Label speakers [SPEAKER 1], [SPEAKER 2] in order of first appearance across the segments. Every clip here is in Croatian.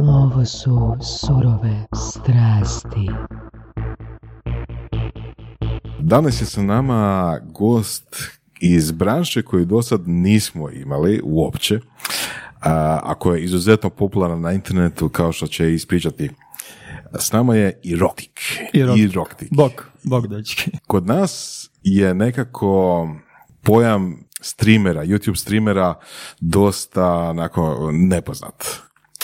[SPEAKER 1] Ovo su surove strasti.
[SPEAKER 2] Danas je sa nama gost iz branše koju do sad nismo imali uopće, a, a koja je izuzetno popularna na internetu kao što će ispričati. S nama je Iroktik.
[SPEAKER 3] Iroktik. Bog, bog dečki.
[SPEAKER 2] Kod nas je nekako pojam streamera, YouTube streamera dosta onako nepoznat.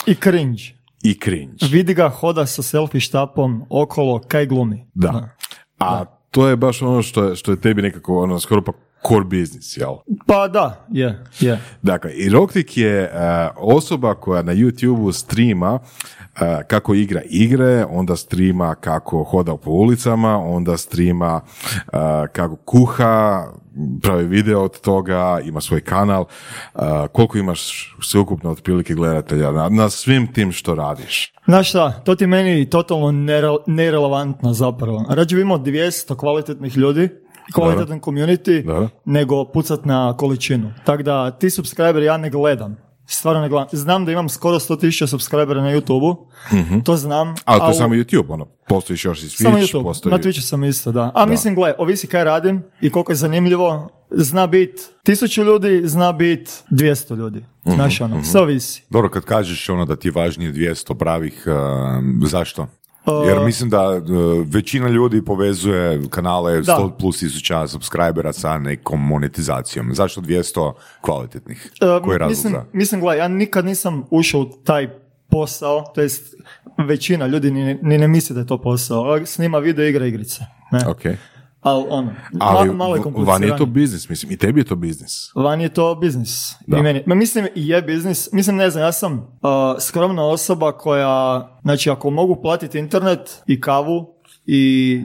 [SPEAKER 3] I cringe.
[SPEAKER 2] I cringe.
[SPEAKER 3] Vidi ga hoda sa selfie štapom okolo, kaj glumi.
[SPEAKER 2] Da. A to je baš ono što je, što je tebi nekako ono skoro pa core business, jel?
[SPEAKER 3] Pa da, je, je.
[SPEAKER 2] Dakle, Iroktik je uh, osoba koja na YouTube streama uh, kako igra igre, onda streama kako hoda po ulicama, onda streama uh, kako kuha, pravi video od toga, ima svoj kanal. koliko imaš sveukupno otprilike gledatelja na, na svim tim što radiš?
[SPEAKER 3] Znaš šta, to ti meni totalno nerelevantno zapravo. Rađe bi imao 200 kvalitetnih ljudi, kvalitetan community, nego pucat na količinu. Tako da ti subscriber ja ne gledam. Stvarno ne gledam. Znam da imam skoro 100.000 subscribera na YouTube-u,
[SPEAKER 2] mm
[SPEAKER 3] to znam.
[SPEAKER 2] Ali to je samo YouTube, ono, postojiš još i Twitch.
[SPEAKER 3] Samo YouTube, postoji... na Twitchu sam isto, da. A mislim, gle, ovisi kaj radim i koliko je zanimljivo, zna bit tisuću ljudi, zna bit 200 ljudi. mm Znaš, ono, mm sve ovisi.
[SPEAKER 4] Dobro, kad kažeš ono da ti je važnije 200 pravih, uh, zašto? Jer mislim da uh, većina ljudi povezuje kanale da. 100 plus tisuća subscribera sa nekom monetizacijom. Zašto 200 kvalitetnih?
[SPEAKER 3] Uh, Koji mislim, mislim, gledaj, ja nikad nisam ušao u taj posao, to jest većina ljudi ni, ni ne misli da je to posao. Snima video igre igrice. Ne?
[SPEAKER 2] Okay.
[SPEAKER 3] Ali ono,
[SPEAKER 2] Ali malo je van je to biznis, mislim, i tebi je to biznis.
[SPEAKER 3] Van je to biznis. I meni. Ma mislim, i je biznis. Mislim, ne znam, ja sam uh, skromna osoba koja, znači, ako mogu platiti internet i kavu i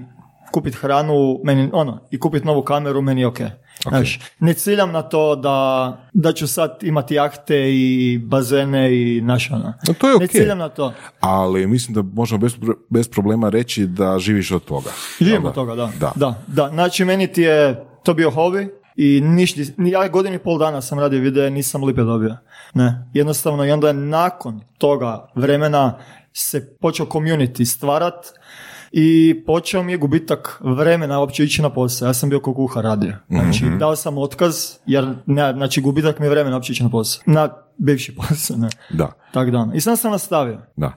[SPEAKER 3] kupiti hranu, meni, ono, i kupiti novu kameru, meni je ok. Znaš, ne ciljam na to da, da ću sad imati jahte i bazene i naš ono.
[SPEAKER 2] to je
[SPEAKER 3] Ne ciljam na to.
[SPEAKER 2] Ali mislim da možemo bez, bez problema reći da živiš od toga.
[SPEAKER 3] Živim od toga, da. da. Da, da. Znači, meni ti je to bio hobi i ništa, ja godinu i pol dana sam radio video nisam lipe dobio. Ne, jednostavno i onda je nakon toga vremena se počeo community stvarat i počeo mi je gubitak vremena uopće ići na posao. Ja sam bio kao kuhar radio. Znači, mm dao sam otkaz, jer ne, znači gubitak mi je vremena uopće ići na posao. Na bivši posao, ne.
[SPEAKER 2] Da.
[SPEAKER 3] Tak da. I sam sam nastavio.
[SPEAKER 2] Da.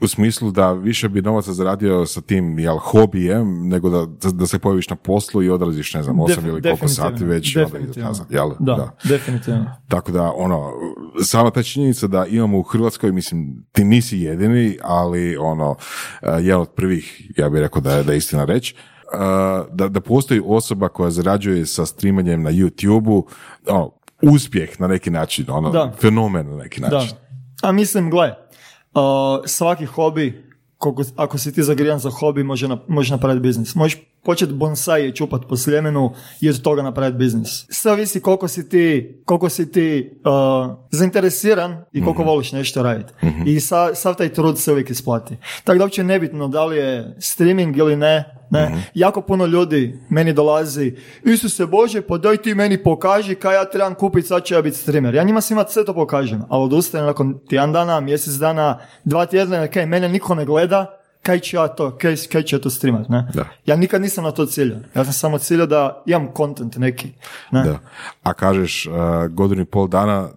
[SPEAKER 2] U smislu da više bi novaca zaradio sa tim, jel, hobijem, nego da, da se pojaviš na poslu i odraziš, ne znam, 8 ili koliko sati već.
[SPEAKER 3] Definitivno. jel? Da, da, definitivno.
[SPEAKER 2] Tako da, ono, sama ta činjenica da imamo u Hrvatskoj, mislim, ti nisi jedini, ali, ono, eh, jedan od prvih, ja bih rekao da je, da je istina reći, eh, da, da postoji osoba koja zarađuje sa streamanjem na YouTube-u, ono, uspjeh na neki način, ono, da. fenomen na neki način.
[SPEAKER 3] Da. A mislim, gle, uh, svaki hobi, koliko, ako si ti zagrijan za hobi, može, na, može napraviti biznis. Možeš početi bonsai i čupat po sljemenu i od toga napraviti biznis. Sve ovisi koliko si ti, koliko si ti uh, zainteresiran i koliko mm voliš nešto raditi. mm I sa, sav taj trud se uvijek isplati. Tako da uopće nebitno da li je streaming ili ne, ne? mm Jako puno ljudi meni dolazi, Isuse Bože, pa daj ti meni pokaži kaj ja trebam kupiti, sad ću ja biti streamer. Ja njima svima sve to pokažem, ali odustajem nakon tjedan dana, mjesec dana, dva tjedna, kaj mene niko ne gleda, kaj ću ja to, kaj, kaj ću ja to streamat, ne?
[SPEAKER 2] Da.
[SPEAKER 3] Ja nikad nisam na to ciljao. Ja sam samo ciljao da imam content neki. Ne? Da.
[SPEAKER 2] A kažeš uh, godinu i pol dana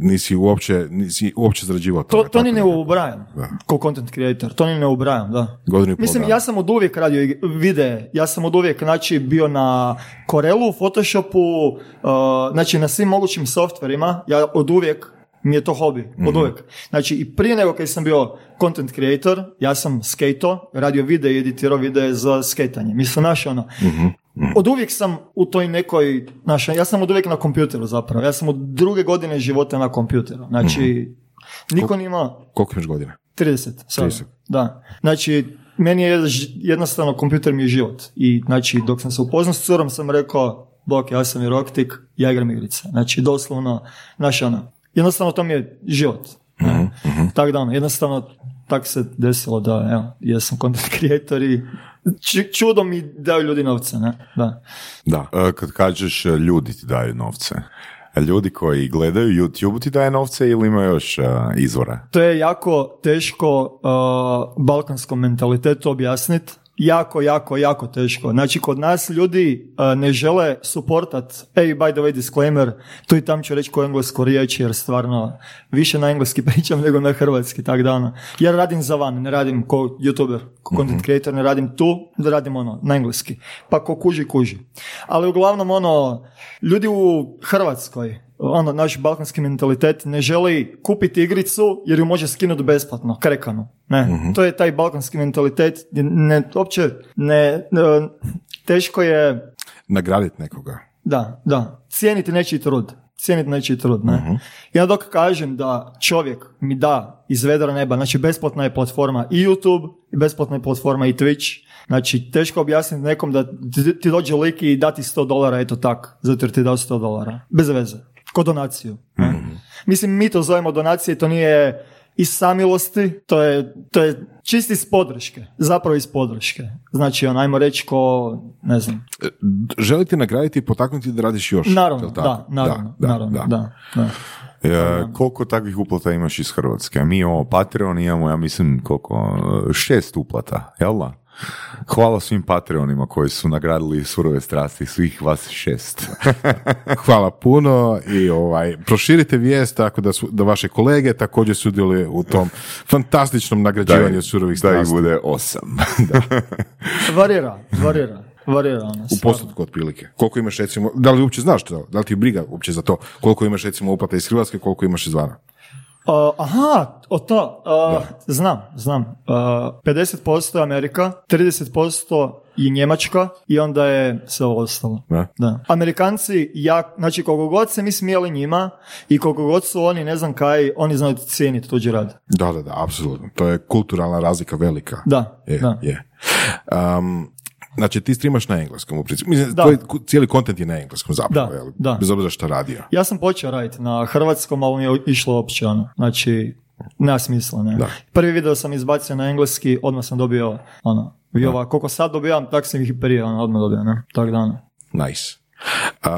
[SPEAKER 2] nisi uopće, nisi uopće zarađivao
[SPEAKER 3] to. To ni ne ubrajam, ko content creator, to ni ne ubrajam, da.
[SPEAKER 2] Godinu i
[SPEAKER 3] Mislim, ja sam od uvijek radio videe, ja sam od uvijek, znači, bio na Corelu, Photoshopu, uh, znači, na svim mogućim softverima, ja od uvijek mi je to hobi, od mhm. uvijek. Znači, i prije nego kad sam bio content creator, ja sam skato, radio video i editirao videe za skejtanje. Mislim, znaš, ono, mhm. Mhm. Od uvijek sam u toj nekoj, znaš, ja sam od uvijek na kompjuteru zapravo. Ja sam od druge godine života na kompjuteru. Znači, niko nima...
[SPEAKER 2] Koliko imaš godina?
[SPEAKER 3] 30. 30. Da. Znači, meni je jednostavno kompjuter mi je život. I znači, dok sam se upoznao s curom, sam rekao, bok, ja sam roktik, ja igram igrice. Znači, doslovno, znaš, ono, jednostavno to mi je život. uh Tako da ono, jednostavno tako se desilo da evo, ja sam content creator i čudom mi daju ljudi novce, ne? Da.
[SPEAKER 4] Da, e, kad kažeš e, ljudi ti daju novce, ljudi koji gledaju YouTube ti daje novce ili ima još uh, izvora?
[SPEAKER 3] To je jako teško uh, balkanskom mentalitetu objasniti jako, jako, jako teško. Znači, kod nas ljudi uh, ne žele suportat, ej, by the way, disclaimer, tu i tam ću reći ko englesko riječ, jer stvarno više na engleski pričam nego na hrvatski, tak dana. Ja radim za van, ne radim ko youtuber, ko content mhm. creator, ne radim tu, da radim ono, na engleski. Pa ko kuži, kuži. Ali uglavnom, ono, ljudi u Hrvatskoj, ono, naš balkanski mentalitet ne želi kupiti igricu jer ju može skinuti besplatno, krekanu. Ne, mhm. to je taj balkanski mentalitet, ne, uopće ne, teško je...
[SPEAKER 2] Nagraditi nekoga.
[SPEAKER 3] Da, da. Cijeniti nečiji trud. Cijeniti nečiji trud, ne. Uh-huh. Ja dok kažem da čovjek mi da iz vedra neba, znači besplatna je platforma i YouTube, i besplatna je platforma i Twitch, Znači, teško objasniti nekom da ti dođe lik i dati 100 dolara, eto tak, zato jer ti dao 100 dolara. Bez veze. Ko donaciju. mm Mislim, mi to zovemo donacije, to nije iz samilosti, to je, to je čisti iz podrške, zapravo iz podrške. Znači, on, ajmo reći ko, ne znam.
[SPEAKER 2] E, želite nagraditi i potaknuti da radiš još?
[SPEAKER 3] Naravno, da, naravno, da, naravno, da. da,
[SPEAKER 4] Ja, koliko takvih uplata imaš iz Hrvatske? Mi o Patreon imamo, ja mislim, koliko, šest uplata, jel da? Hvala svim Patreonima koji su nagradili surove strasti, svih vas šest.
[SPEAKER 2] Hvala puno i ovaj, proširite vijest tako da, su, da vaše kolege također sudjeluju u tom fantastičnom nagrađivanju da surovih strasti.
[SPEAKER 4] Da ih bude osam.
[SPEAKER 3] da. varira, varira. Varira ono,
[SPEAKER 2] U postotku otprilike. Koliko imaš recimo, da li uopće znaš to, da li ti je briga uopće za to, koliko imaš recimo uplata iz Hrvatske, koliko imaš izvana?
[SPEAKER 3] Uh, aha, o to, uh, znam, znam. Uh, 50% je Amerika, 30% je Njemačka i onda je sve ostalo. Da. Amerikanci, ja, znači koliko god se mi smijeli njima i koliko god su oni, ne znam kaj, oni znaju cijeniti tuđi rad.
[SPEAKER 2] Da, da, da, apsolutno. To je kulturalna razlika velika.
[SPEAKER 3] Da,
[SPEAKER 2] je,
[SPEAKER 3] da.
[SPEAKER 2] Je. Um, Znači ti streamaš na engleskom u principu. Mislim, tvoj cijeli kontent je na engleskom zapravo,
[SPEAKER 3] da, da.
[SPEAKER 2] bez obzira što radio.
[SPEAKER 3] Ja sam počeo raditi na hrvatskom, ali mi je išlo uopće ono. Znači, nema smisla, ne. Da. Prvi video sam izbacio na engleski, odmah sam dobio, ono, ova, koliko sad dobijam, tak sam ih i prije, ono, odmah dobio, ne, tak dana.
[SPEAKER 2] Nice. Uh,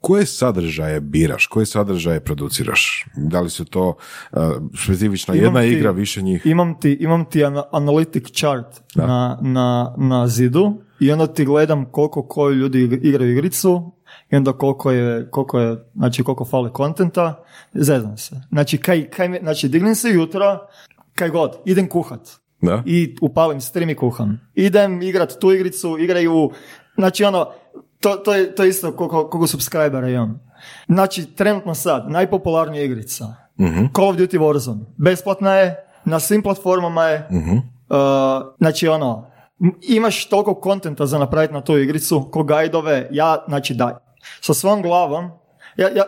[SPEAKER 2] koje sadržaje biraš, koje sadržaje produciraš? Da li su to uh, specifična jedna igra, više njih?
[SPEAKER 3] Imam ti, imam ti analytic chart na, na, na zidu i onda ti gledam koliko koji ljudi igraju igricu i onda koliko je, koliko je znači koliko fali kontenta, zeznam se. Znači, kaj, kaj, znači dignem se jutra, kaj god, idem kuhat.
[SPEAKER 2] Da?
[SPEAKER 3] I upalim stream i kuham. Idem igrat tu igricu, igraju, znači ono, to, to, je, to je isto koliko, koliko subscribera imam. Znači, trenutno sad, najpopularnija igrica, uh-huh. Call of Duty Warzone, besplatna je, na svim platformama je, uh-huh. uh, znači ono, imaš toliko kontenta za napraviti na tu igricu, ko gajdove, ja, znači da, sa svom glavom, ja, ja,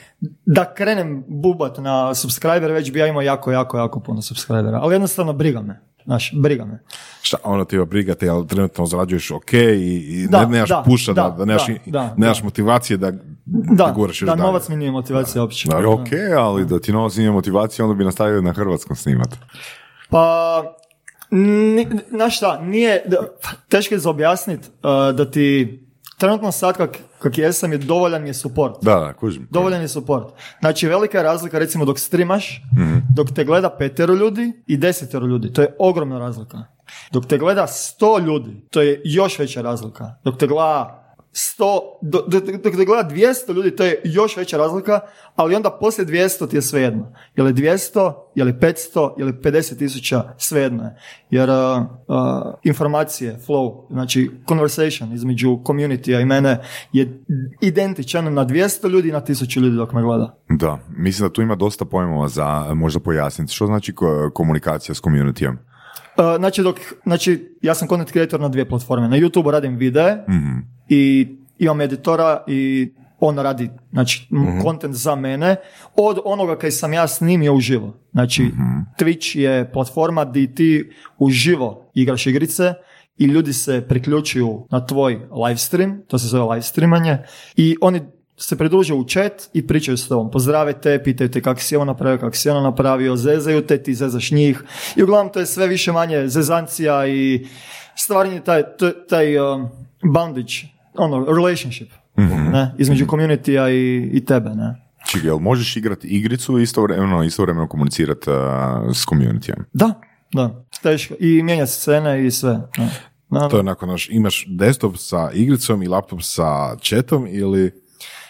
[SPEAKER 3] da krenem bubat na subscriber, već bi ja imao jako, jako, jako puno subscribera, ali jednostavno briga me. Znaš, briga me.
[SPEAKER 2] Šta, ono ti briga te, ali trenutno zarađuješ ok i, i da, ne, nemaš da, puša, da, da, nemaš, da, nemaš motivacije da, da, da još
[SPEAKER 3] Da, novac mi nije motivacija uopće.
[SPEAKER 4] ok, ali da ti novac nije motivacija, onda bi nastavio na hrvatskom snimati.
[SPEAKER 3] Pa, znaš šta, nije, teško je za objasniti uh, da ti trenutno sad kak, kak jesam je dovoljan je support.
[SPEAKER 4] Da, da, kužim.
[SPEAKER 3] Dovoljan je support. Znači velika je razlika recimo dok streamaš, mm dok te gleda petero ljudi i desetero ljudi. To je ogromna razlika. Dok te gleda sto ljudi, to je još veća razlika. Dok te gleda 100, dok te gleda 200 ljudi, to je još veća razlika, ali onda poslije 200 ti je svejedno. Je li 200, je li 500, je li 50 tisuća, svejedno je. Jer uh, uh, informacije, flow, znači conversation između community i mene je identičan na 200 ljudi i na 1000 ljudi dok me gleda.
[SPEAKER 4] Da, mislim da tu ima dosta pojmova za možda pojasniti. Što znači komunikacija s communityjem?
[SPEAKER 3] Uh, znači, dok, znači, ja sam content creator na dvije platforme. Na YouTube radim videe mm i imam editora i on radi znači, mm za mene od onoga kaj sam ja snimio uživo. Znači, mm Twitch je platforma gdje ti uživo igraš igrice i ljudi se priključuju na tvoj live stream, to se zove live streamanje, i oni se pridruže u chat i pričaju s tobom. Pozdrave te, pitaju te kako si ovo napravio, kako si ono napravio, zezaju te, ti zezaš njih. I uglavnom to je sve više manje zezancija i stvaranje taj, taj um, bondage, ono, relationship. ne, između community i, i tebe, ne.
[SPEAKER 4] Čekaj, jel možeš igrati igricu i istovremeno, istovremeno komunicirati uh, s communityjem?
[SPEAKER 3] Da, da, teško. I mijenja scene i sve. Ne.
[SPEAKER 2] To je nakon, naš, imaš desktop sa igricom i laptop sa chatom ili...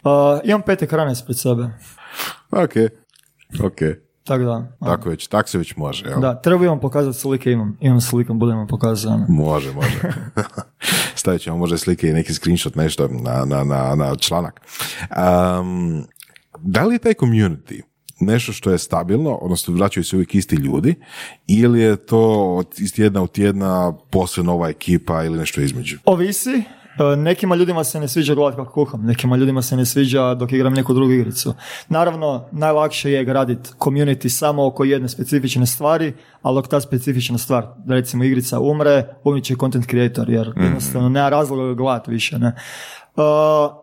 [SPEAKER 3] Uh, imam pet ekrana ispred sebe,
[SPEAKER 2] Ok, ok.
[SPEAKER 3] tako da. a.
[SPEAKER 2] Tako već, tak se već može, jel?
[SPEAKER 3] Da, treba vam pokazati slike, imam, imam slikom, budem vam pokazati. ono.
[SPEAKER 2] Može, može. Stavit ćemo možda slike i neki screenshot, nešto na, na, na, na članak. Um, da li je taj community nešto što je stabilno, odnosno vraćaju se uvijek isti ljudi, ili je to od iz tjedna u tjedna posve nova ekipa ili nešto između?
[SPEAKER 3] Ovisi, Nekima ljudima se ne sviđa gledati kako kuham, nekima ljudima se ne sviđa dok igram neku drugu igricu. Naravno, najlakše je graditi community samo oko jedne specifične stvari, ali dok ta specifična stvar, da recimo igrica umre, umit će content creator, jer jednostavno nema razloga ga gledati više. Ne? Uh,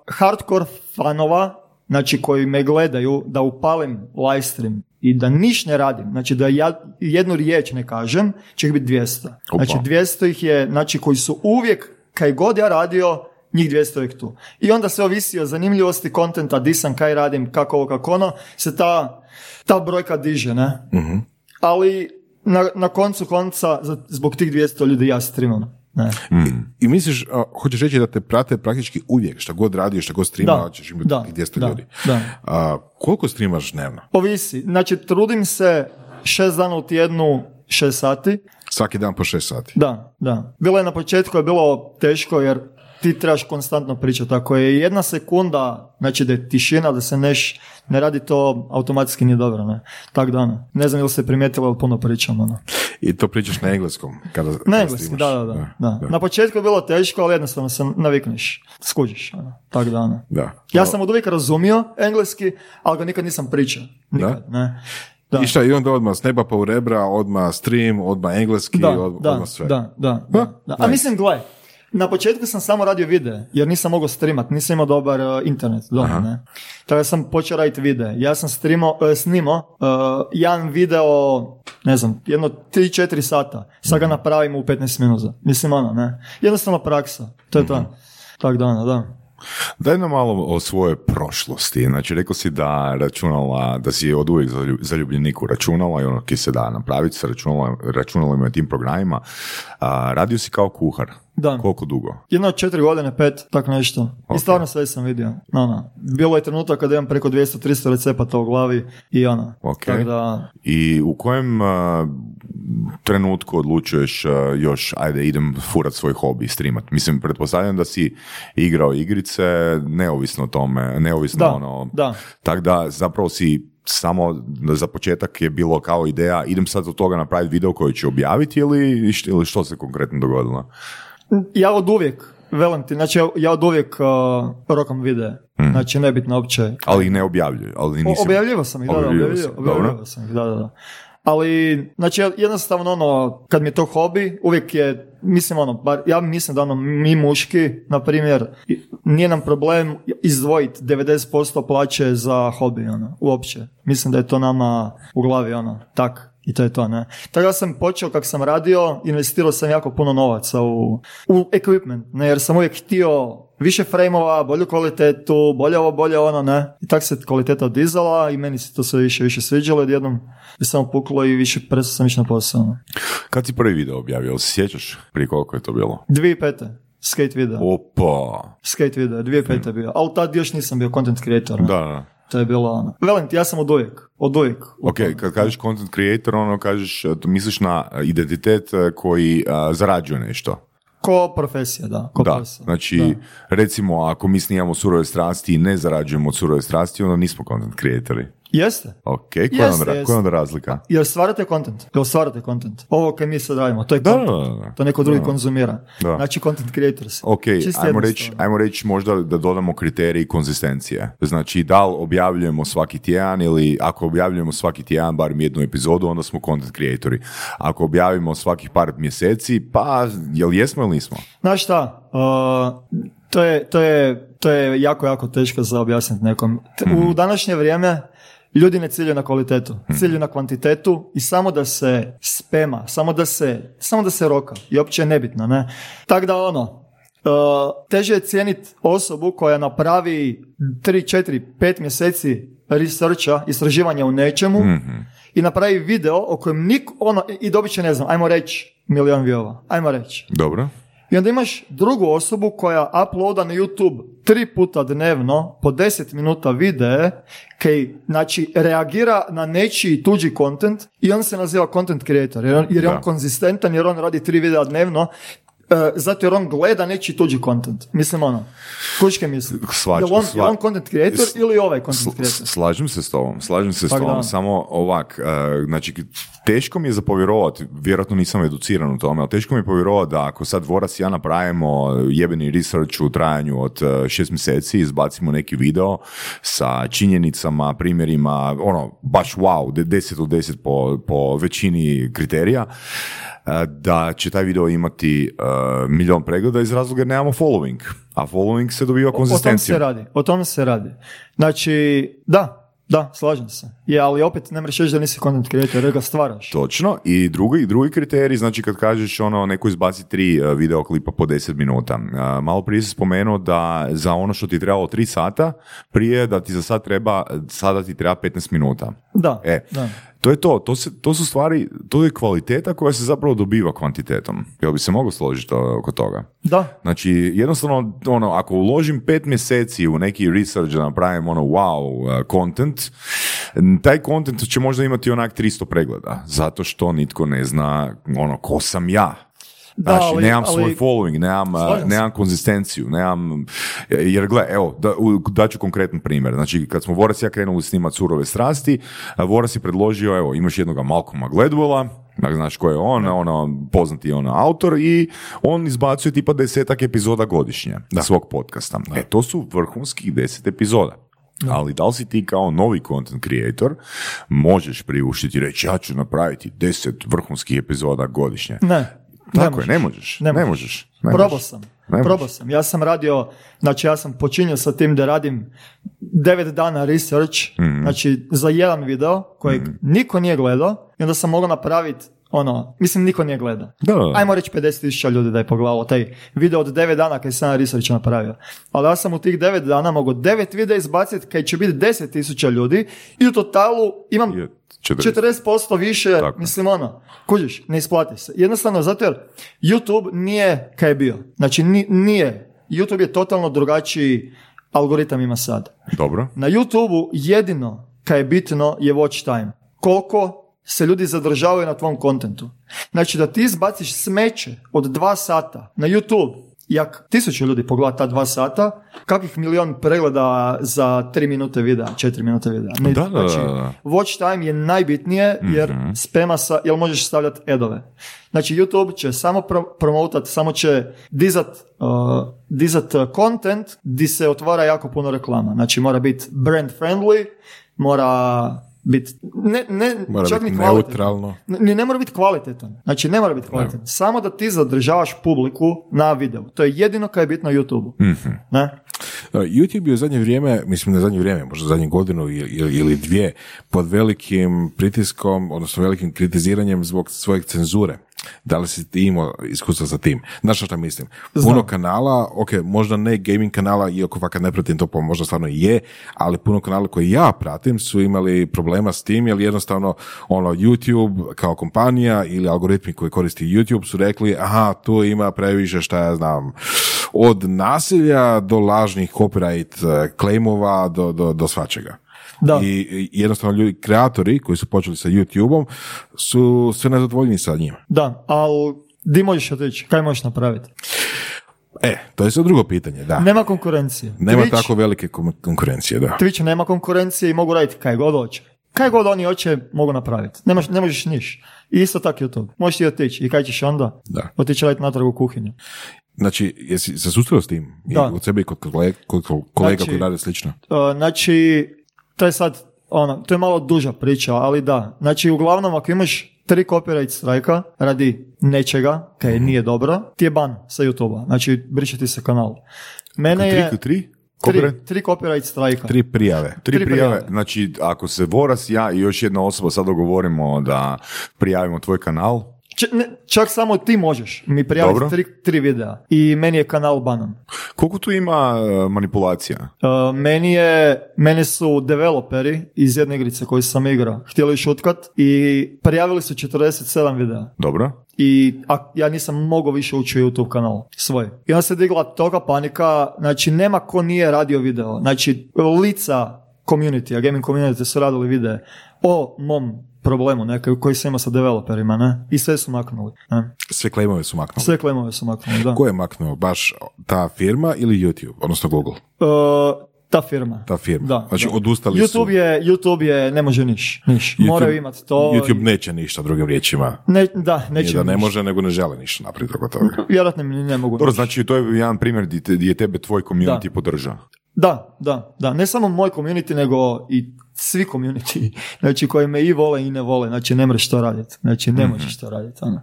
[SPEAKER 3] hardcore fanova, znači koji me gledaju, da upalim live stream i da niš ne radim, znači da ja jednu riječ ne kažem, će ih biti 200. Znači 200 ih je, znači koji su uvijek, kaj god ja radio, njih 200 je uvijek tu. I onda se ovisi o zanimljivosti kontenta, di sam, kaj radim, kako ovo, kako ono, se ta, ta brojka diže, ne? Ali na, na koncu konca, zbog tih 200 ljudi ja streamam. Ne.
[SPEAKER 2] I misliš, a, hoćeš reći da te prate praktički uvijek, šta god radiš, šta god streama,
[SPEAKER 3] Da,
[SPEAKER 2] ćeš imati
[SPEAKER 3] da,
[SPEAKER 2] tih 200
[SPEAKER 3] da,
[SPEAKER 2] ljudi.
[SPEAKER 3] da.
[SPEAKER 2] A, koliko streamaš dnevno?
[SPEAKER 3] Ovisi. Znači, trudim se šest dana u tjednu, šest sati.
[SPEAKER 2] Svaki dan po 6 sati.
[SPEAKER 3] Da, da. Bilo je na početku je bilo teško jer ti trebaš konstantno pričati. Ako je jedna sekunda, znači da je tišina, da se neš, ne radi to, automatski nije dobro, ne. Tak da, ono. Ne znam ili se primijetilo, ali puno pričam, ono.
[SPEAKER 2] I to pričaš na engleskom? Kada,
[SPEAKER 3] Na engleski,
[SPEAKER 2] streamaš?
[SPEAKER 3] da, da, da, da. Na početku je bilo teško, ali jednostavno se navikneš, skužiš, ono. Tak da, ono.
[SPEAKER 2] Da.
[SPEAKER 3] Ja sam od uvijek razumio engleski, ali ga nikad nisam pričao. Nikad, ne. Da.
[SPEAKER 2] I šta, i onda odmah s neba pa u rebra, odmah stream, odmah engleski,
[SPEAKER 3] da,
[SPEAKER 2] od-
[SPEAKER 3] da,
[SPEAKER 2] odmah sve.
[SPEAKER 3] Da, da, da, da. A mislim, gle, na početku sam samo radio videe, jer nisam mogao streamat, nisam imao dobar uh, internet doma, ne. Tako sam počeo raditi videe. Ja sam streamo, uh, snimao uh, jedan video, ne znam, jedno 3-4 sata. Sad ga napravimo u 15 minuta. Mislim, ono, ne. Jednostavno praksa. To je to. Tak da, ono, da.
[SPEAKER 4] Daj nam malo o svojoj prošlosti. Znači, rekao si da računala, da si od uvijek zalju- zaljubljenik u računala i ono ki se da napraviti sa računalima i tim programima. A, radio si kao kuhar.
[SPEAKER 3] Da.
[SPEAKER 4] Koliko dugo?
[SPEAKER 3] Jedno četiri godine, pet, tak nešto. I stvarno sve sam vidio. No, no. Bilo je trenutak kada imam preko 200-300 recepata u glavi i ono.
[SPEAKER 4] Ok.
[SPEAKER 3] Tak da,
[SPEAKER 4] I u kojem a, trenutku odlučuješ a, još, ajde, idem furat svoj hobi, streamat? Mislim, pretpostavljam da si igrao igrice neovisno o tome, neovisno
[SPEAKER 3] Da,
[SPEAKER 4] ono...
[SPEAKER 3] da.
[SPEAKER 4] Tako da zapravo si samo za početak je bilo kao ideja, idem sad od toga napraviti video koji ću objaviti ili, ili što se konkretno dogodilo?
[SPEAKER 3] Ja od uvijek, velim ti, znači ja, od uvijek uh, rokam videe. Znači nebitno uopće.
[SPEAKER 4] Ali ne objavljuju. Ali nisam.
[SPEAKER 3] objavljivo sam ih, da, objavljivo,
[SPEAKER 4] dobro.
[SPEAKER 3] objavljivo sam ih, da, da, da. Ali, znači, jednostavno, ono, kad mi je to hobi, uvijek je, mislim, ono, bar, ja mislim da, ono, mi muški, na primjer, nije nam problem izdvojiti 90% plaće za hobi, ono, uopće. Mislim da je to nama u glavi, ono, tak. I to je to, ne. Tako da sam počeo, kak sam radio, investirao sam jako puno novaca u, u equipment, ne, jer sam uvijek htio više frejmova, bolju kvalitetu, bolje ovo, bolje ono, ne. I tak se kvaliteta dizala i meni se to sve više više sviđalo, odjednom je samo puklo i više prestao sam ići na posao. Ne.
[SPEAKER 4] Kad si prvi video objavio, se sjećaš prije koliko je to bilo?
[SPEAKER 3] 2005. Skate video.
[SPEAKER 4] Opa!
[SPEAKER 3] Skate video, 2005. je bio. Ali tad još nisam bio content creator. ne.
[SPEAKER 4] Da, da.
[SPEAKER 3] To je bilo ono. Velim ti, ja sam od uvijek. Od uvijek.
[SPEAKER 4] Ok, kad kažeš content creator, ono kažeš, to misliš na identitet eh, koji a, zarađuje nešto.
[SPEAKER 3] Ko profesija, da. Ko
[SPEAKER 4] Da,
[SPEAKER 3] posao.
[SPEAKER 4] znači, recimo, ako mi snimamo surove strasti i ne zarađujemo od surove strasti, onda nismo content creatori.
[SPEAKER 3] Jeste.
[SPEAKER 4] Ok, koja je onda,
[SPEAKER 3] jeste.
[SPEAKER 4] onda razlika?
[SPEAKER 3] Jel stvarate content? Jel stvarate content? Ovo kaj mi sad radimo, to je
[SPEAKER 4] Da,
[SPEAKER 3] content.
[SPEAKER 4] da, da, da.
[SPEAKER 3] To neko drugi konzumira.
[SPEAKER 4] Da.
[SPEAKER 3] Znači content creators.
[SPEAKER 4] Ok,
[SPEAKER 3] Čisto
[SPEAKER 4] ajmo reći, ajmo reći možda da dodamo kriterij konzistencije. Znači, da li objavljujemo svaki tjedan ili ako objavljujemo svaki tjedan barem jednu epizodu, onda smo content creatori. Ako objavimo svakih par mjeseci, pa jel jesmo ili nismo?
[SPEAKER 3] Znaš šta, uh, to, je, to, je, to je jako, jako teško za objasniti nekom. T-
[SPEAKER 4] Mhm.
[SPEAKER 3] U današnje vrijeme ljudi ne ciljaju na kvalitetu, ciljaju na kvantitetu i samo da se spema, samo da se, samo da se roka i uopće je nebitno, ne? Tako da ono, teže je cijeniti osobu koja napravi 3, 4, 5 mjeseci researcha, istraživanja u nečemu i napravi video o kojem niko, ono, i dobit će, ne znam, ajmo reći, milion viova, ajmo reći.
[SPEAKER 4] Dobro.
[SPEAKER 3] I onda imaš drugu osobu koja uploada na YouTube tri puta dnevno po 10 minuta videe koji znači reagira na nečiji tuđi content i on se naziva content creator jer, on, jer je on konzistentan jer on radi tri videa dnevno E, zato jer on gleda neći tuđi content. Mislim ono, kućke misli. Je on, je on content creator ili ovaj content creator?
[SPEAKER 4] Slažem se s tobom, slažem se s tobom, samo ovak, uh, znači teško mi je za povjerovati, vjerojatno nisam educiran u tome, ali teško mi je povjerovati da ako sad Voras i ja napravimo jebeni research u trajanju od uh, šest mjeseci, izbacimo neki video sa činjenicama, primjerima, ono, baš wow, deset od deset po, po većini kriterija, E, da će taj video imati uh, milion pregleda iz razloga jer nemamo following. A following se dobiva konzistencijom.
[SPEAKER 3] O, o tom se radi. O tom se radi. Znači, da, da, slažem se. Je, ali opet ne možeš reći da nisi content creator, jer ga stvaraš.
[SPEAKER 4] Točno. I drugi, drugi kriterij, znači kad kažeš ono, neko izbaci tri e, videoklipa po 10 minuta. Malo prije si spomenuo da za ono što ti trebalo 3 sata, prije da ti za sad treba, sada ti treba 15 minuta.
[SPEAKER 3] Da,
[SPEAKER 4] e,
[SPEAKER 3] da.
[SPEAKER 4] To je to, to, se, to su stvari, to je kvaliteta koja se zapravo dobiva kvantitetom. Jel bi se mogao složiti oko toga?
[SPEAKER 3] Da.
[SPEAKER 4] Znači, jednostavno, ono, ako uložim pet mjeseci u neki research da napravim ono wow uh, content, taj content će možda imati onak 300 pregleda, zato što nitko ne zna ono ko sam ja da, znači, ali, nemam svoj following, nemam, nemam konzistenciju, nemam, jer gle, evo, da, daću konkretan primjer. Znači, kad smo Voras i ja krenuli snimati surove strasti, Voras je predložio, evo, imaš jednoga Malcolma Gladwella, Dakle, znaš ko je on, ono, poznati ono autor i on izbacuje tipa desetak epizoda godišnje da. svog podcasta. E, to su vrhunskih deset epizoda. Ali da li si ti kao novi content creator možeš priuštiti reći ja ću napraviti deset vrhunskih epizoda godišnje?
[SPEAKER 3] Ne.
[SPEAKER 4] Tako ne je, ne možeš. Ne, možeš.
[SPEAKER 3] Ne Probao sam. Probao sam. Ja sam radio, znači ja sam počinio sa tim da radim devet dana research, mm znači za jedan video kojeg mm niko nije gledao i onda sam mogao napraviti ono, mislim niko nije gledao.
[SPEAKER 4] Da.
[SPEAKER 3] Ajmo reći 50.000 ljudi da je pogledalo taj video od 9 dana kad sam research napravio. Ali ja sam u tih 9 dana mogao 9 videa izbaciti kad će biti 10.000 ljudi i u totalu imam 40%, 40% više, Tako. mislim ono, kužiš, ne isplati se. Jednostavno zato jer YouTube nije kaj je bio. Znači nije. YouTube je totalno drugačiji algoritam ima sad.
[SPEAKER 4] Dobro.
[SPEAKER 3] Na YouTube jedino kaj je bitno je watch time. Koliko se ljudi zadržavaju na tvom kontentu. Znači da ti izbaciš smeće od dva sata na YouTube jak tisuće ljudi pogleda ta dva sata, kakvih milion pregleda za tri minute videa, četiri minute videa.
[SPEAKER 4] Ne, da,
[SPEAKER 3] znači, watch time je najbitnije jer mm spema sa, jel možeš stavljati edove. Znači YouTube će samo pro, promotat, samo će dizat, uh, dizat content di se otvara jako puno reklama. Znači mora biti brand friendly, mora biti ne, ne,
[SPEAKER 2] mora čak biti neutralno.
[SPEAKER 3] Ne, ne mora biti kvalitetan. Znači ne mora biti kvalitetan. Samo da ti zadržavaš publiku na videu. To je jedino kaj je bitno YouTube.
[SPEAKER 4] Mm-hmm.
[SPEAKER 3] Ne?
[SPEAKER 2] YouTube je u zadnje vrijeme, mislim na zadnje vrijeme, možda zadnju godinu ili, ili dvije, pod velikim pritiskom, odnosno velikim kritiziranjem zbog svoje cenzure. Da li si ti imao iskustva sa tim? Znaš što mislim? Puno kanala, ok, možda ne gaming kanala, iako fakat ne pratim to, pa možda stvarno je, ali puno kanala koje ja pratim su imali problema s tim, jer jednostavno ono, YouTube kao kompanija ili algoritmi koji koristi YouTube su rekli, aha, tu ima previše šta ja znam, od nasilja do lažnih copyright eh, claimova do, do, do svačega.
[SPEAKER 3] Da.
[SPEAKER 2] I jednostavno ljudi, kreatori koji su počeli sa YouTube-om su sve nezadovoljni sa njima.
[SPEAKER 3] Da, ali di možeš otići? Kaj možeš napraviti?
[SPEAKER 2] E, to je sad drugo pitanje, da.
[SPEAKER 3] Nema konkurencije.
[SPEAKER 2] Nema tako velike konkurencije, da.
[SPEAKER 3] Twitch nema konkurencije i mogu raditi kaj god hoće. Kaj god oni hoće, mogu napraviti. Ne, ne možeš niš. I isto tako YouTube. Možeš ti otići. I kaj ćeš onda?
[SPEAKER 2] Da.
[SPEAKER 3] Otići raditi natrag u kuhinju.
[SPEAKER 2] Znači, jesi se susreo s tim? Da. I od sebe i kod kolega, kod kolega znači, koji rade slično?
[SPEAKER 3] Uh, znači, to je sad, ono, to je malo duža priča, ali da. Znači, uglavnom, ako imaš tri copyright strajka radi nečega, kaj mm nije dobro, ti je ban sa YouTube-a. Znači, briše ti se kanal. Mene je...
[SPEAKER 4] Tri?
[SPEAKER 3] Tri, tri copyright strajka.
[SPEAKER 2] Tri prijave.
[SPEAKER 4] Tri, tri prijave. prijave. Znači, ako se Voras, ja i još jedna osoba sad dogovorimo da prijavimo tvoj kanal,
[SPEAKER 3] Č- ne, čak samo ti možeš mi prijaviti tri, tri videa i meni je kanal banan.
[SPEAKER 4] Koliko tu ima e, manipulacija?
[SPEAKER 3] Uh, meni je, meni su developeri iz jedne igrice koju sam igrao htjeli šutkat i prijavili su 47 videa.
[SPEAKER 4] Dobro?
[SPEAKER 3] I a, ja nisam mogao više ući u YouTube kanal svoj. I onda se digla toga panika, znači nema ko nije radio video. Znači lica community, a gaming community su radili videe o mom problemu neke, koji sam imao sa developerima, ne? I sve su maknuli, ne?
[SPEAKER 2] Sve claimove su maknuli.
[SPEAKER 3] Sve klemove su maknuli, da.
[SPEAKER 2] Ko je maknuo? Baš ta firma ili YouTube? Odnosno Google?
[SPEAKER 3] Uh, ta firma.
[SPEAKER 2] Ta firma.
[SPEAKER 3] Da,
[SPEAKER 2] znači
[SPEAKER 3] da.
[SPEAKER 2] odustali
[SPEAKER 3] YouTube
[SPEAKER 2] su.
[SPEAKER 3] je, YouTube je, ne može niš, niš.
[SPEAKER 2] YouTube-
[SPEAKER 3] Moraju imati to.
[SPEAKER 2] YouTube neće ništa drugim riječima.
[SPEAKER 3] Ne, da,
[SPEAKER 2] Nije
[SPEAKER 3] neće
[SPEAKER 2] da ne
[SPEAKER 3] niš.
[SPEAKER 2] može, nego ne žele ništa napraviti oko toga.
[SPEAKER 3] Vjerojatno mi ne mogu.
[SPEAKER 4] Dobro, znači to je jedan primjer gdje, je tebe tvoj community
[SPEAKER 3] Da.
[SPEAKER 4] podrža.
[SPEAKER 3] Da, da, da. Ne samo moj community, nego i svi community. Znači, koji me i vole i ne vole. Znači, ne mreš to raditi. Znači, ne možeš to raditi. Ono.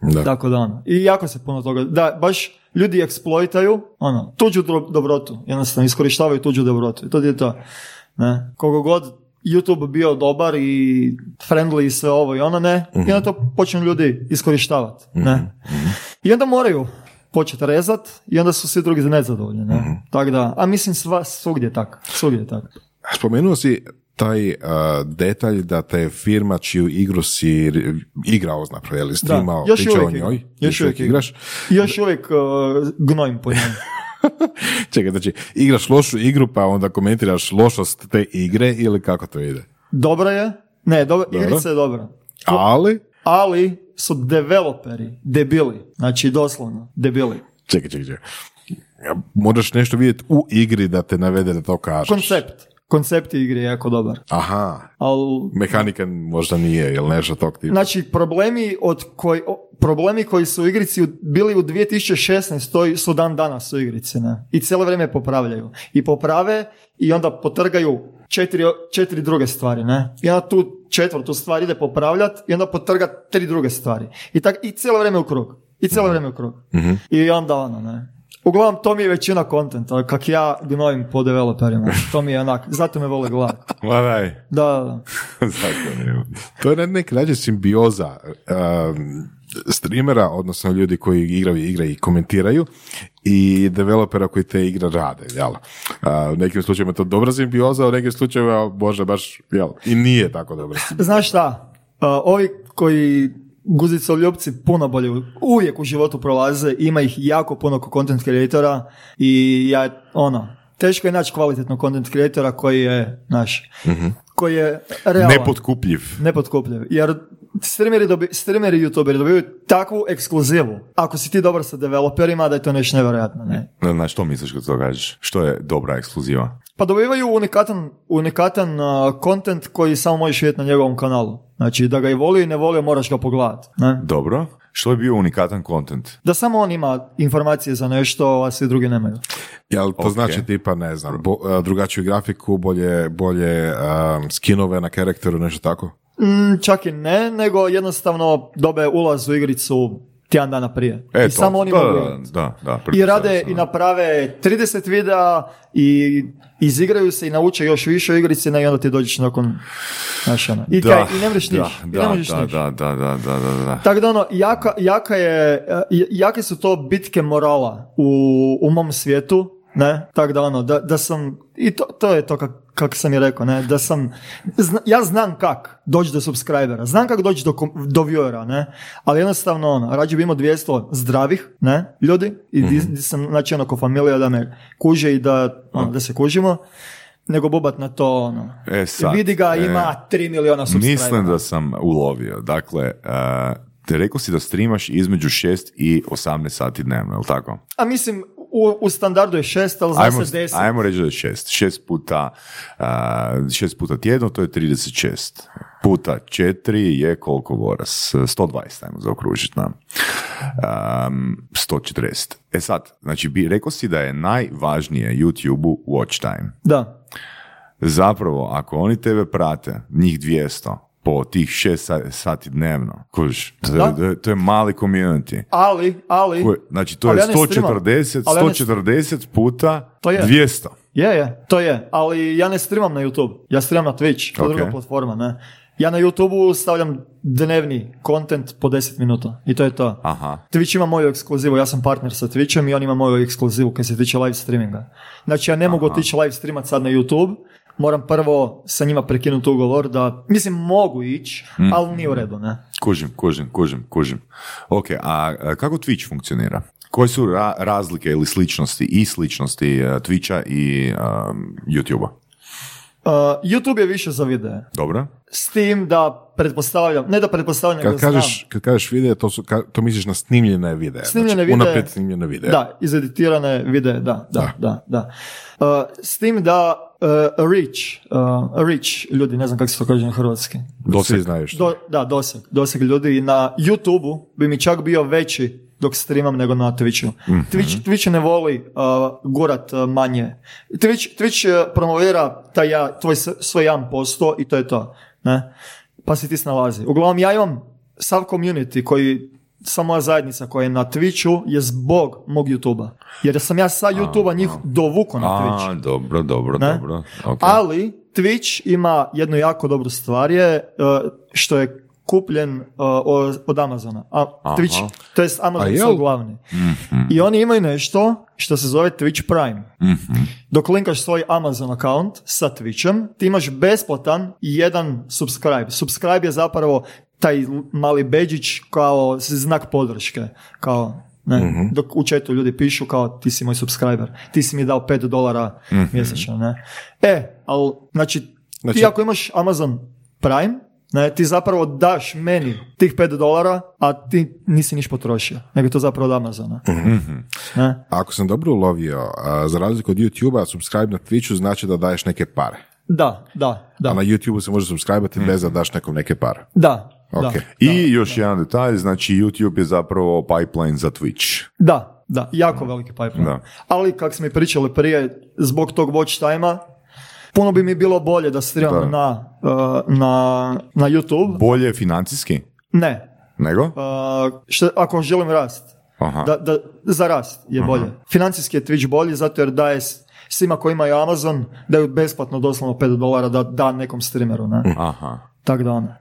[SPEAKER 2] Da.
[SPEAKER 3] Tako da, ono. I jako se puno toga... Da, baš ljudi eksploitaju, ono, tuđu dobrotu. Jednostavno, iskorištavaju tuđu dobrotu. I to je to. Ne? Koliko god YouTube bio dobar i friendly i sve ovo i ono, ne. I onda to počnu ljudi iskorištavati. Ne? I onda moraju početi rezat i onda su svi drugi nezadovoljni. Ne? Tako da, a mislim sva, svugdje je tako. Svugdje je tako.
[SPEAKER 2] Spomenuo si taj uh, detalj da te firma čiju igru si igrao, napravio, ili streamao,
[SPEAKER 3] još
[SPEAKER 2] pričao o njoj,
[SPEAKER 3] igram. Još uvijek
[SPEAKER 2] igraš.
[SPEAKER 3] Još uvijek uh, gnojim po njemu.
[SPEAKER 2] Čekaj, znači, igraš lošu igru pa onda komentiraš lošost te igre ili kako to ide?
[SPEAKER 3] Dobra je. Ne, dobra,
[SPEAKER 2] Dobro.
[SPEAKER 3] igrica je dobra.
[SPEAKER 2] Ali,
[SPEAKER 3] Ali su developeri debili. Znači, doslovno, debili.
[SPEAKER 2] čekaj, čekaj, čekaj. Ja, Moraš nešto vidjeti u igri da te navede da to kažeš.
[SPEAKER 3] Koncept. Koncept igre je jako dobar.
[SPEAKER 2] Aha,
[SPEAKER 3] Ali
[SPEAKER 2] mehanika možda nije, ili nešto tog tipa.
[SPEAKER 3] Znači, problemi, od koji, problemi koji su u igrici bili u 2016. su dan danas u igrici. Ne? I cijelo vrijeme popravljaju. I poprave i onda potrgaju četiri, četiri druge stvari. Ne? I onda tu četvrtu stvar ide popravljat i onda potrga tri druge stvari. I, tak, i cijelo vrijeme u krug. I cijelo vrijeme u krug. I onda ono, ne. Uglavnom, to mi je većina kontenta, kak ja gnojim po developerima. To mi je onak, zato me vole gledati.
[SPEAKER 4] Ma daj.
[SPEAKER 3] Da, da, da.
[SPEAKER 4] Zato ne.
[SPEAKER 2] To je na neki način simbioza um, streamera, odnosno ljudi koji igraju igre i komentiraju i developera koji te igre rade, jel? A, u nekim slučajevima je to dobra simbioza, u nekim slučajevima možda baš, jel, i nije tako dobra simbioza.
[SPEAKER 3] Znaš šta, Uh, ovi koji guzicoljupci puno bolje uvijek u životu prolaze, ima ih jako puno ko content creatora i ja, ono, teško je naći kvalitetnog content creatora koji je, naš, koji je realan.
[SPEAKER 4] Nepotkupljiv.
[SPEAKER 3] Nepotkupljiv. Jer streameri, dobi, streameri youtuberi dobiju takvu ekskluzivu. Ako si ti dobar sa developerima, da je to nešto nevjerojatno. Ne?
[SPEAKER 4] Na što misliš kad to kažeš? Što je dobra ekskluziva?
[SPEAKER 3] Pa dobivaju unikatan, unikatan uh, content koji samo možeš vidjeti na njegovom kanalu. Znači, da ga i volio i ne volio, moraš ga pogledati. Ne?
[SPEAKER 4] Dobro. Što je bio unikatan content?
[SPEAKER 3] Da samo on ima informacije za nešto, a svi drugi nemaju.
[SPEAKER 2] Jel to
[SPEAKER 4] Ok.
[SPEAKER 2] znači tipa, ne znam, bo, drugačiju grafiku, bolje, bolje um, skinove na karakteru, nešto tako?
[SPEAKER 3] Mm, čak i ne, nego jednostavno dobe ulaz u igricu tjedan dana prije.
[SPEAKER 4] E,
[SPEAKER 3] I
[SPEAKER 4] to.
[SPEAKER 3] samo oni
[SPEAKER 4] da,
[SPEAKER 3] mogu
[SPEAKER 4] da, da, da,
[SPEAKER 3] I rade i naprave 30 videa i izigraju se i nauče još više ne, i onda ti dođeš nakon znaš, ono. I, kaj, i ne možeš
[SPEAKER 4] da,
[SPEAKER 3] niš.
[SPEAKER 4] Da,
[SPEAKER 3] ne možeš
[SPEAKER 4] da,
[SPEAKER 3] niš.
[SPEAKER 4] da, da, da, da, da, da.
[SPEAKER 3] Tako da ono, jaka, jaka je, e, jake su to bitke morala u, u mom svijetu, ne, tako da ono, da, da sam, i to, to je to kak, kak sam i rekao, ne, da sam, zna- ja znam kak doći do subscribera, znam kak doći do, do viewera, ne, ali jednostavno ono, rađe bi imao 200 zdravih, ne, ljudi, i di, di sam, znači ono, ko familija da me kuže i da, ono, da se kužimo, nego bubat na to, ono,
[SPEAKER 4] E, sad,
[SPEAKER 3] vidi ga,
[SPEAKER 4] e,
[SPEAKER 3] ima 3 miliona subscribera.
[SPEAKER 4] Mislim da sam ulovio. Dakle, uh, te rekao si da streamaš između 6 i 18 sati dnevno, je li tako?
[SPEAKER 3] A mislim, u, u standardu je šest, ali zna
[SPEAKER 4] Ajmo,
[SPEAKER 3] se deset.
[SPEAKER 4] ajmo reći da je 6. 6 puta, uh, 6 puta tjedno, to je 36. Puta 4 je koliko voras? 120, ajmo zaokružiti nam. Um, 140. E sad, znači, bi, rekao si da je najvažnije YouTube-u watch time.
[SPEAKER 3] Da.
[SPEAKER 4] Zapravo, ako oni tebe prate, njih 200, po tih 6 sati dnevno, kužiš, to, to je- mali community.
[SPEAKER 3] Ali, ali...
[SPEAKER 4] Koje- Znači, to
[SPEAKER 3] Ali
[SPEAKER 4] je
[SPEAKER 3] ja ne streamam.
[SPEAKER 4] 140,
[SPEAKER 3] Ali ja ne-
[SPEAKER 4] 140 puta
[SPEAKER 3] To je.
[SPEAKER 4] 200.
[SPEAKER 3] Je, je, to je. Ali ja ne streamam na YouTube. Ja streamam na Twitch, to je
[SPEAKER 4] Ok.
[SPEAKER 3] druga platforma, ne. Ja na YouTube stavljam dnevni content po 10 minuta i to je to.
[SPEAKER 4] Aha.
[SPEAKER 3] Twitch ima moju ekskluzivu, ja sam partner sa Twitchem i on ima moju ekskluzivu kad se tiče live streaminga. Znači ja ne mogu otići live streamat sad na YouTube, moram prvo sa njima prekinuti ugovor da, mislim mogu ići,
[SPEAKER 4] Mm.
[SPEAKER 3] ali nije u redu, ne.
[SPEAKER 4] Kužim, kužim, kužim, kužim. Ok, a kako Twitch funkcionira? Koje su ra- razlike ili sličnosti i sličnosti uh, Twitcha i um, YouTube-a?
[SPEAKER 3] Uh, YouTube je više za videe.
[SPEAKER 4] Dobro?
[SPEAKER 3] S tim da pretpostavljam, ne da pretpostavljam,
[SPEAKER 2] Kad
[SPEAKER 3] znam.
[SPEAKER 2] kažeš, kad kažeš videa, to, su, ka- to misliš na snimljene videe.
[SPEAKER 3] Snimljene
[SPEAKER 2] znači,
[SPEAKER 3] videe-
[SPEAKER 2] Unaprijed snimljene videe.
[SPEAKER 3] Da, izeditirane videe, da, da, da, da. Uh, s tim da uh, reach, uh, reach ljudi, ne znam kako se to kaže na hrvatski.
[SPEAKER 2] Svi znaju što.
[SPEAKER 3] Do, da, doseg, doseg ljudi na YouTube-u bi mi čak bio veći dok streamam nego na Twitchu. Twitch, Twitch ne voli uh, gurat uh, manje. Twitch, Twitch uh, promovira taj ja, tvoj svoj 1% i to je to. Ne? Pa si ti snalazi. Uglavnom ja imam sav community koji sva moja zajednica koja je na Twitchu je zbog mog YouTube-a. Jer sam ja sa YouTube-a njih dovukao na Twitch.
[SPEAKER 4] A, dobro, dobro,
[SPEAKER 3] Ne?
[SPEAKER 4] dobro. ok.
[SPEAKER 3] Ali Twitch ima jednu jako dobru stvar je uh, što je kupljen uh, od, Amazona. A, Twitch, to jest Amazon je glavni. I oni imaju nešto što se zove Twitch Prime. Dok linkaš svoj Amazon account sa Twitchem, ti imaš besplatan jedan subscribe. Subscribe je zapravo taj mali beđić kao znak podrške. Kao, ne, dok u chatu ljudi pišu kao ti si moj subscriber, ti si mi dao 5 dolara mjesečno, ne. E, ali, znači,
[SPEAKER 2] Znači-
[SPEAKER 3] ti ako imaš Amazon Prime, ne, ti zapravo daš meni tih 5 dolara, a ti nisi niš potrošio, nego to zapravo od Amazona. Ne?
[SPEAKER 2] Ako sam dobro ulovio, a, za razliku od YouTube-a, subscribe na Twitchu znači da daješ neke pare.
[SPEAKER 3] Da, da, da.
[SPEAKER 2] A na YouTube-u se može subscribe bez da daš nekom neke pare.
[SPEAKER 3] Da,
[SPEAKER 2] Ok.
[SPEAKER 3] da.
[SPEAKER 4] I još jedan detalj, znači YouTube je zapravo pipeline za Twitch.
[SPEAKER 3] Da, da, jako veliki pipeline.
[SPEAKER 4] Da.
[SPEAKER 3] Ali, kako smo i pričali prije, zbog tog watch time puno bi mi bilo bolje da streamam
[SPEAKER 4] Da.
[SPEAKER 3] na, uh, na, na YouTube.
[SPEAKER 4] Bolje financijski
[SPEAKER 3] Ne.
[SPEAKER 4] nego?
[SPEAKER 3] Uh, što, ako želim rast,
[SPEAKER 4] Aha.
[SPEAKER 3] da, da, za rast je bolje. Financijski je Twitch bolji zato jer daje svima koji imaju Amazon, daju besplatno doslovno 5 dolara da da nekom streameru. Ne?
[SPEAKER 4] Aha.
[SPEAKER 3] Tako da ono.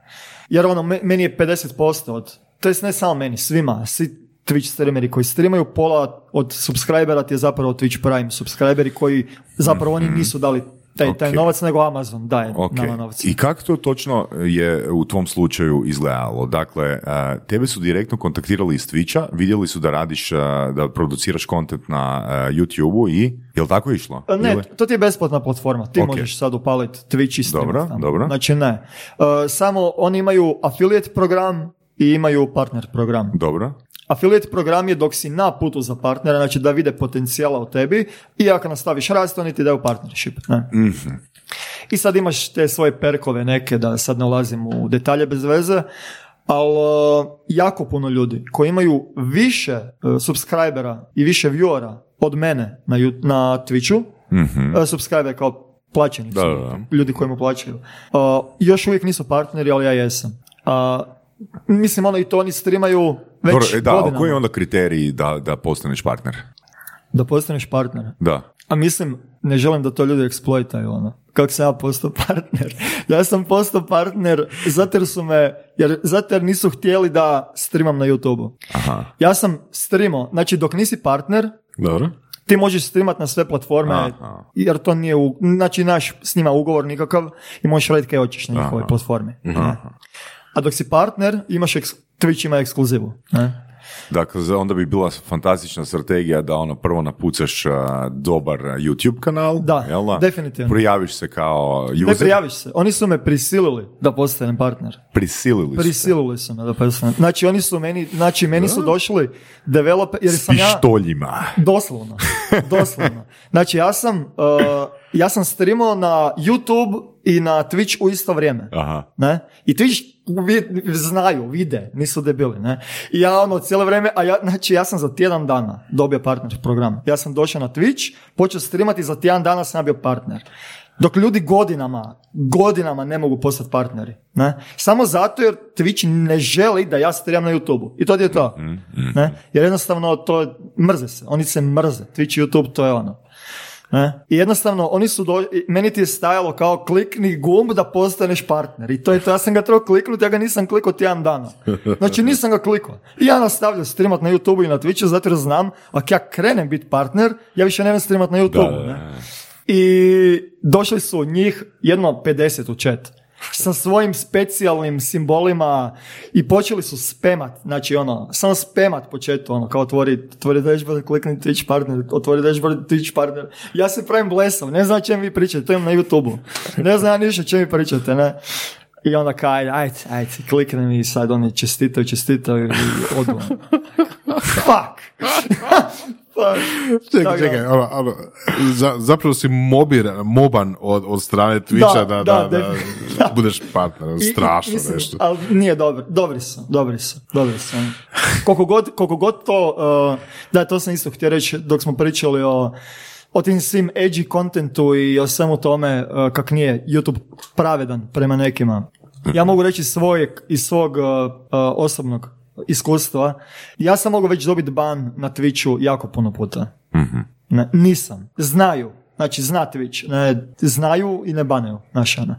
[SPEAKER 3] Jer ono, me- meni je 50% od, to jest ne samo meni, svima, svi Twitch streameri koji streamaju, pola od subscribera ti je zapravo Twitch Prime subscriberi koji zapravo oni nisu dali taj, taj
[SPEAKER 4] Ok.
[SPEAKER 3] novac, nego Amazon daje
[SPEAKER 4] Ok.
[SPEAKER 3] nama novac.
[SPEAKER 4] I kako to točno je u tvom slučaju izgledalo? Dakle, tebe su direktno kontaktirali iz Twitcha, vidjeli su da radiš, da produciraš kontent na YouTube-u i, je li tako išlo?
[SPEAKER 3] Ne,
[SPEAKER 4] Ili-
[SPEAKER 3] to ti je besplatna platforma. Ti
[SPEAKER 4] Ok.
[SPEAKER 3] možeš sad upaliti Twitch i streamat
[SPEAKER 4] Dobro,
[SPEAKER 3] tamo.
[SPEAKER 4] dobro.
[SPEAKER 3] Znači ne. Samo oni imaju affiliate program i imaju partner program.
[SPEAKER 4] Dobro.
[SPEAKER 3] Affiliate program je dok si na putu za partnera, znači da vide potencijala u tebi i ako nastaviš rast, oni ti daju partnership. Ne? I sad imaš te svoje perkove neke, da sad ne ulazim u detalje bez veze, ali uh, jako puno ljudi koji imaju više uh, subscribera i više viewera od mene na, na Twitchu, uh, subscriber kao plaćeni su,
[SPEAKER 4] Da, da, da.
[SPEAKER 3] ljudi koji mu plaćaju. Uh, još uvijek nisu partneri, ali ja jesam. Uh, mislim, ono i to oni streamaju već
[SPEAKER 4] Dobro, e, da, a
[SPEAKER 3] godinama.
[SPEAKER 4] koji je onda kriteriji da, da postaneš partner?
[SPEAKER 3] Da postaneš partner.
[SPEAKER 4] Da.
[SPEAKER 3] A mislim, ne želim da to ljudi eksploitaju, ono. Kako sam ja postao partner? Ja sam postao partner zato jer su me, jer, zato jer nisu htjeli da streamam na YouTube-u.
[SPEAKER 4] Aha.
[SPEAKER 3] Ja sam streamao, znači dok nisi partner,
[SPEAKER 2] Dobro.
[SPEAKER 3] ti možeš streamat na sve platforme,
[SPEAKER 4] Aha.
[SPEAKER 3] jer to nije, u, znači naš s njima ugovor nikakav i možeš raditi kaj hoćeš na njihovoj platformi. Ne? A dok si partner, imaš eks, Twitch ima ekskluzivu. Ne?
[SPEAKER 4] Dakle, onda bi bila fantastična strategija da ono prvo napucaš dobar YouTube kanal,
[SPEAKER 3] Da,
[SPEAKER 4] jel da?
[SPEAKER 3] definitivno.
[SPEAKER 4] Prijaviš se kao user,
[SPEAKER 3] Ne prijaviš se. Oni su me prisilili da postanem partner.
[SPEAKER 4] prisilili su.
[SPEAKER 3] Prisilili su me da postanem. Znači oni su meni, znači meni su došli developer, jer
[SPEAKER 4] S
[SPEAKER 3] sam ja... Doslovno, doslovno. Znači ja sam, uh, ja sam streamao na YouTube i na Twitch u isto vrijeme.
[SPEAKER 4] Aha.
[SPEAKER 3] Ne? I Twitch znaju, vide, nisu debili, ne? I ja ono cijelo vrijeme, a ja, znači ja sam za tjedan dana dobio partner program. Ja sam došao na Twitch, počeo streamati, za tjedan dana sam bio partner. Dok ljudi godinama, godinama ne mogu postati partneri. Ne? Samo zato jer Twitch ne želi da ja streamam na YouTube. I to je to. Ne? Jer jednostavno to mrze se. Oni se mrze. Twitch i YouTube to je ono. Ne? I jednostavno, oni su do... meni ti je stajalo kao klikni gumb da postaneš partner. I to je to, ja sam ga trebao kliknuti, ja ga nisam klikao tjedan dana. Znači nisam ga klikao. I ja nastavljam streamat na YouTube i na Twitchu, zato jer znam, ako ja krenem biti partner, ja više ne streamat na YouTube. Ne? I došli su njih jedno 50 u chat sa svojim specijalnim simbolima i počeli su spemat, znači ono, samo spemat po chatu, ono, kao otvori, otvori dashboard, klikni Twitch partner, otvori dashboard, Twitch partner. Ja se pravim blesav, ne znam čem vi pričate, to imam na YouTube-u. Ne znam ništa čem vi pričate, ne. I onda kaj, ajde, ajde, kliknem i sad oni čestitaju, čestitaju i odu. Fuck!
[SPEAKER 2] Čekaj, čekaj, ono, ono, za, zapravo si mobiran, moban od, od strane Twitcha da, da, da, da, budeš partner, strašno I, nešto.
[SPEAKER 3] Ali nije dobro, dobri su, dobri su, dobri su. Koliko god, koliko god to, uh, da, to sam isto htio reći dok smo pričali o o tim svim edgy kontentu i o svemu tome uh, kak nije YouTube pravedan prema nekima. Ja mogu reći svojeg, iz svog uh, uh, osobnog iskustva. Ja sam mogao već dobiti ban na Twitchu jako puno puta. mm Ne, nisam. Znaju. Znači, zna Twitch. Ne, znaju i ne banaju. Znaš, ono.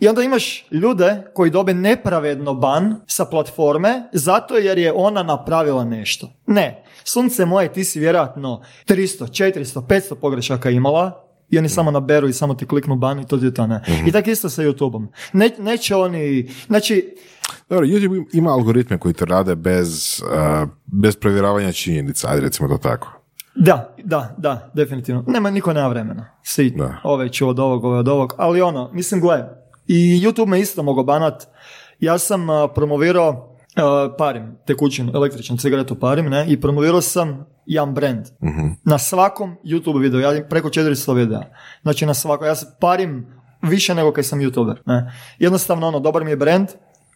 [SPEAKER 3] I onda imaš ljude koji dobe nepravedno ban sa platforme zato jer je ona napravila nešto. Ne. Sunce moje, ti si vjerojatno 300, 400, 500 pogrešaka imala i oni samo naberu i samo ti kliknu ban i to je to ne. Mhm. I tako isto sa YouTube-om. Ne, neće oni, znači,
[SPEAKER 2] dobro, YouTube ima algoritme koji to rade bez, uh, bez provjeravanja činjenica, ajde recimo to tako.
[SPEAKER 3] Da, da, da, definitivno. Nema, niko nema vremena. Svi, da. ove ću od ovog, ove od ovog, ali ono, mislim, gle, i YouTube me isto mogao banat. Ja sam uh, promovirao uh, parim, tekućinu, električnu cigaretu parim, ne, i promovirao sam jedan brand. uh Na svakom YouTube videu, ja preko 400 videa. Znači na svakom, ja se parim više nego kad sam YouTuber, ne. Jednostavno, ono, dobar mi je brand,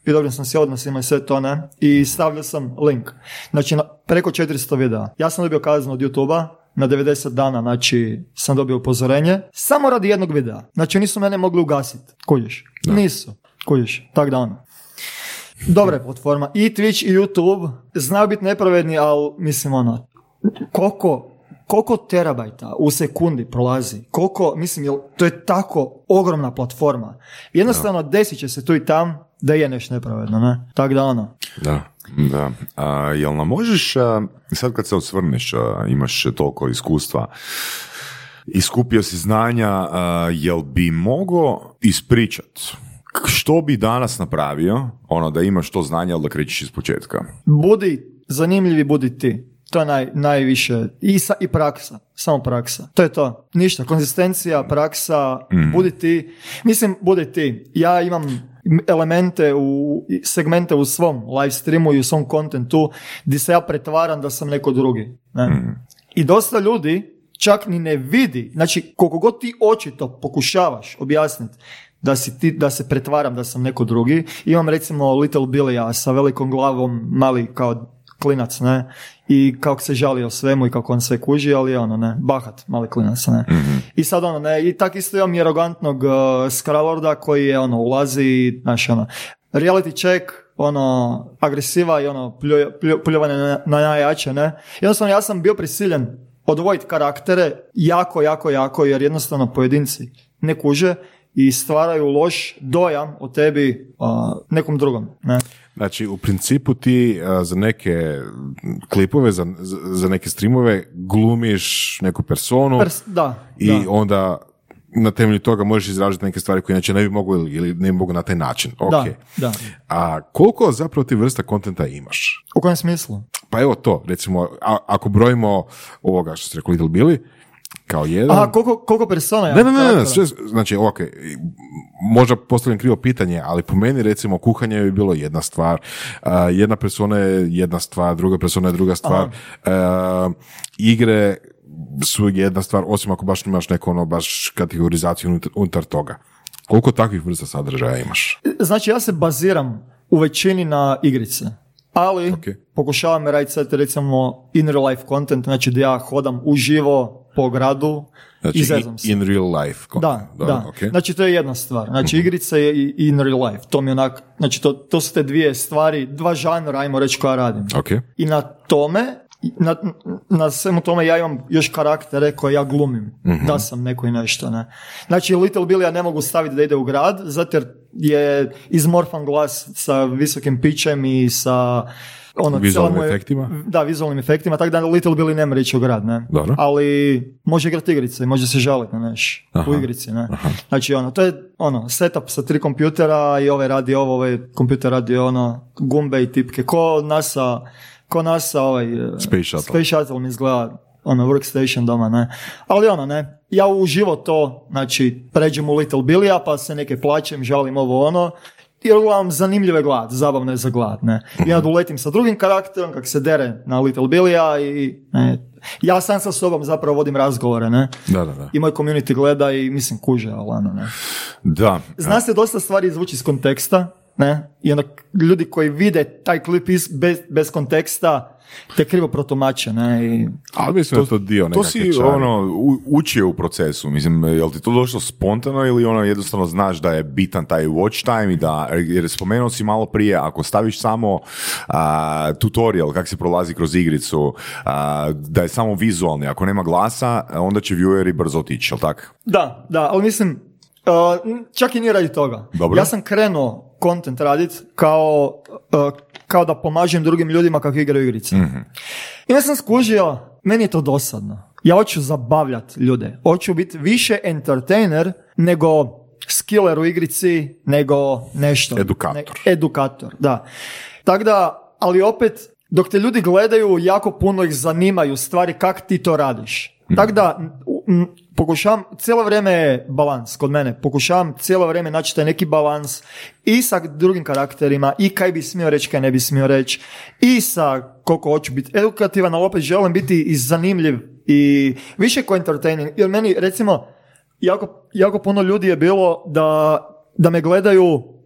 [SPEAKER 3] i dobrim sam se odnosima i sve to, ne? I stavljao sam link. Znači, na, preko 400 videa. Ja sam dobio kaznu od YouTube-a, na 90 dana, znači, sam dobio upozorenje, samo radi jednog videa. Znači, nisu mene mogli ugasiti. Kužiš? Nisu. Kužiš? Tak da ono. Dobra je platforma. I Twitch i YouTube znaju biti nepravedni, ali mislim ono, koliko koliko terabajta u sekundi prolazi, koliko, mislim, jel, to je tako ogromna platforma. Jednostavno, desit će se tu i tam da je nešto nepravedno, ne? Tak da ono.
[SPEAKER 4] Da, da. A, jel nam možeš, sad kad se osvrneš, imaš toliko iskustva, iskupio si znanja, jel bi mogao ispričat što bi danas napravio, ono da imaš to znanje, ali da krećeš iz početka?
[SPEAKER 3] Budi zanimljivi, budi ti. To je naj, najviše. I, sa, I praksa. Samo praksa. To je to. Ništa. Konzistencija, praksa, mm. budi ti. Mislim, budi ti. Ja imam elemente u segmente u svom live streamu i u svom kontentu gdje se ja pretvaram da sam neko drugi. Ne? Mm. I dosta ljudi čak ni ne vidi, znači koliko god ti očito pokušavaš objasniti da, si ti, da se pretvaram da sam neko drugi. Imam recimo Little Billy sa velikom glavom, mali kao klinac, ne, i kako se žali o svemu i kako on sve kuži, ali ono, ne, bahat, mali klinac, ne. mm I sad ono, ne, i tak isto imam i arogantnog uh, Skralorda koji je, ono, ulazi znaš, ono, reality check, ono, agresiva i ono, pljuvanje na, na najjače, ne. Jednostavno, ja sam bio prisiljen odvojiti karaktere jako, jako, jako, jer jednostavno pojedinci ne kuže i stvaraju loš dojam o tebi uh, nekom drugom, ne.
[SPEAKER 2] Znači, u principu ti za neke klipove, za, za neke streamove glumiš neku personu
[SPEAKER 3] da,
[SPEAKER 2] i onda na temelju toga možeš izražiti neke stvari koje inače ne bi mogu ili ne bi mogu na taj način. Okay.
[SPEAKER 3] Da, da.
[SPEAKER 2] A koliko zapravo ti vrsta kontenta imaš?
[SPEAKER 3] U kojem smislu?
[SPEAKER 2] Pa evo to, recimo, ako brojimo ovoga što ste rekli Little Billy, kao jedan.
[SPEAKER 3] A koliko, koliko persona?
[SPEAKER 2] Ne, ne, ne, ne, sve, znači, ok, možda postavljam krivo pitanje, ali po meni recimo kuhanje bi bilo jedna stvar, uh, jedna persona je jedna stvar, druga persona je druga stvar, uh, igre su jedna stvar, osim ako baš imaš neku ono baš kategorizaciju unutar toga. Koliko takvih vrsta sadržaja imaš?
[SPEAKER 3] Znači ja se baziram u većini na igrice ali okay. pokušavam raditi sad recimo in real life content, znači da ja hodam uživo po gradu
[SPEAKER 2] znači,
[SPEAKER 3] i
[SPEAKER 2] zezam
[SPEAKER 3] se.
[SPEAKER 2] In real life
[SPEAKER 3] content. Da, da. Okay. Znači to je jedna stvar. Znači mm igrica je i in real life. To mi onak, znači to, to su te dvije stvari, dva žanra, ajmo reći koja radim.
[SPEAKER 2] Okay.
[SPEAKER 3] I na tome na, na svemu tome ja imam još karaktere koje ja glumim, da sam neko i nešto, ne. Znači, Little Billy ja ne mogu staviti da ide u grad, zato jer je izmorfan glas sa visokim pićem i sa ono,
[SPEAKER 2] Vizualnim
[SPEAKER 3] moje-
[SPEAKER 2] efektima?
[SPEAKER 3] Da, vizualnim efektima, tako da Little Billy ne mora ići u grad, ne.
[SPEAKER 2] Dobro.
[SPEAKER 3] Ali može igrati igrice, i može se žaliti na neš
[SPEAKER 2] Aha.
[SPEAKER 3] u igrici, ne. Znači, ono, to je ono, setup sa tri kompjutera i ovaj radi ovo, ovaj kompjuter radi ono, gumbe i tipke, ko NASA, ko NASA ovaj...
[SPEAKER 2] Space Shuttle.
[SPEAKER 3] Space Shuttle mi izgleda ono, workstation doma, ne. Ali ono, ne, ja uživo to, znači, pređem u Little Billy-a, pa se neke plaćem, žalim ovo ono, jer uglavnom zanimljive glad, zabavno je za glad, ne. I onda uletim sa drugim karakterom, kak se dere na Little Billy-a i, ne, ja sam sa sobom zapravo vodim razgovore, ne.
[SPEAKER 2] Da, da, da.
[SPEAKER 3] I moj community gleda i mislim kuže, ali ono, ne.
[SPEAKER 4] Da.
[SPEAKER 3] Zna se dosta stvari izvući iz konteksta, ne? I onda ljudi koji vide taj klip iz, bez, bez konteksta, te krivo protumače, ne? I,
[SPEAKER 2] Ali mislim da je to dio
[SPEAKER 4] To si
[SPEAKER 2] čari.
[SPEAKER 4] ono, u- učio u procesu, mislim, jel ti to došlo spontano ili ono jednostavno znaš da je bitan taj watch time i da, jer spomenuo si malo prije, ako staviš samo a, tutorial kako se prolazi kroz igricu, a, da je samo vizualni, ako nema glasa, onda će vieweri brzo otići, jel tak?
[SPEAKER 3] da, da, ali mislim, uh, čak i nije radi toga.
[SPEAKER 4] Dobro.
[SPEAKER 3] Ja sam krenuo content radit kao, uh, kao da pomažem drugim ljudima kako igraju igrice. I onda sam skužio, meni je to dosadno. Ja hoću zabavljati ljude. Hoću biti više entertainer nego skiller u igrici, nego nešto.
[SPEAKER 2] Edukator.
[SPEAKER 3] Ne- edukator, da. Tako da, ali opet, dok te ljudi gledaju, jako puno ih zanimaju stvari kak ti to radiš. Tako da, pokušavam, cijelo vrijeme je balans kod mene, pokušavam cijelo vrijeme naći taj neki balans i sa drugim karakterima, i kaj bi smio reći, kaj ne bi smio reći, i sa koliko hoću biti edukativan, ali opet želim biti i zanimljiv i više ko entertaining, jer meni, recimo, jako, jako puno ljudi je bilo da, da me gledaju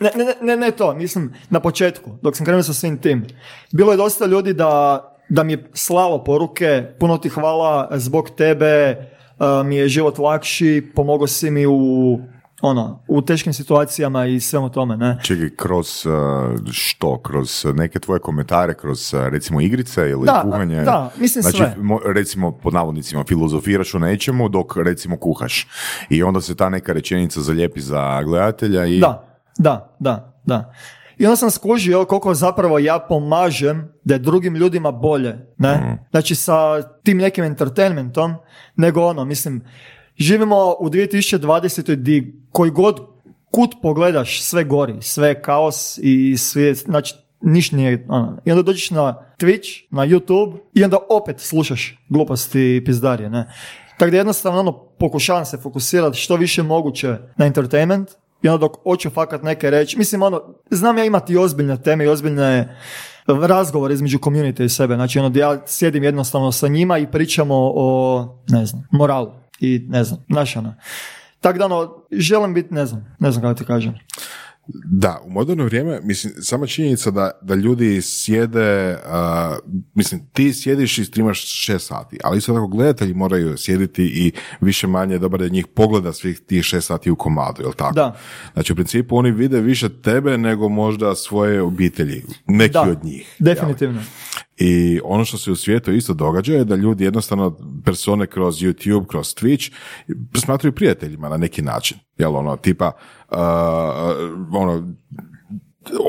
[SPEAKER 3] ne, ne, ne, ne to, mislim, na početku, dok sam krenuo sa svim tim. Bilo je dosta ljudi da, da mi je slalo poruke, puno ti hvala zbog tebe, mi je život lakši, pomogao si mi u, ono, u teškim situacijama i svemu tome, ne.
[SPEAKER 4] Čekaj, kroz što? Kroz neke tvoje komentare, kroz recimo igrice ili
[SPEAKER 3] Da,
[SPEAKER 4] kuhanje?
[SPEAKER 3] da, mislim
[SPEAKER 4] znači,
[SPEAKER 3] sve.
[SPEAKER 4] mo- recimo, pod navodnicima, filozofiraš o nečemu dok recimo kuhaš. I onda se ta neka rečenica zalijepi za gledatelja i...
[SPEAKER 3] Da, da, da, da. I onda sam skužio koliko zapravo ja pomažem da je drugim ljudima bolje, ne? Znači sa tim nekim entertainmentom, nego ono, mislim, živimo u 2020. di koji god kut pogledaš, sve gori, sve je kaos i sve, znači, niš nije, ono. I onda dođeš na Twitch, na YouTube i onda opet slušaš gluposti i pizdarije, ne? Tako da jednostavno ono, pokušavam se fokusirati što više moguće na entertainment i onda dok hoću fakat neke reći, mislim ono, znam ja imati ozbiljne teme i ozbiljne razgovore između community i sebe, znači ono, ja sjedim jednostavno sa njima i pričamo o, ne znam, moralu i ne znam, znaš ono. Tako da ono, želim biti, ne znam, ne znam kako ti kažem.
[SPEAKER 2] Da, u moderno vrijeme, mislim, sama činjenica da, da ljudi sjede, a, mislim, ti sjediš i streamaš šest sati, ali isto tako gledatelji moraju sjediti i više manje dobar da njih pogleda svih tih šest sati u komadu, jel tako?
[SPEAKER 3] Da.
[SPEAKER 2] Znači, u principu oni vide više tebe nego možda svoje obitelji, neki
[SPEAKER 3] Da,
[SPEAKER 2] od njih.
[SPEAKER 3] definitivno.
[SPEAKER 2] I ono što se u svijetu isto događa je da ljudi jednostavno persone kroz YouTube, kroz Twitch smatraju prijateljima na neki način. Jel ono, tipa, uh, ono,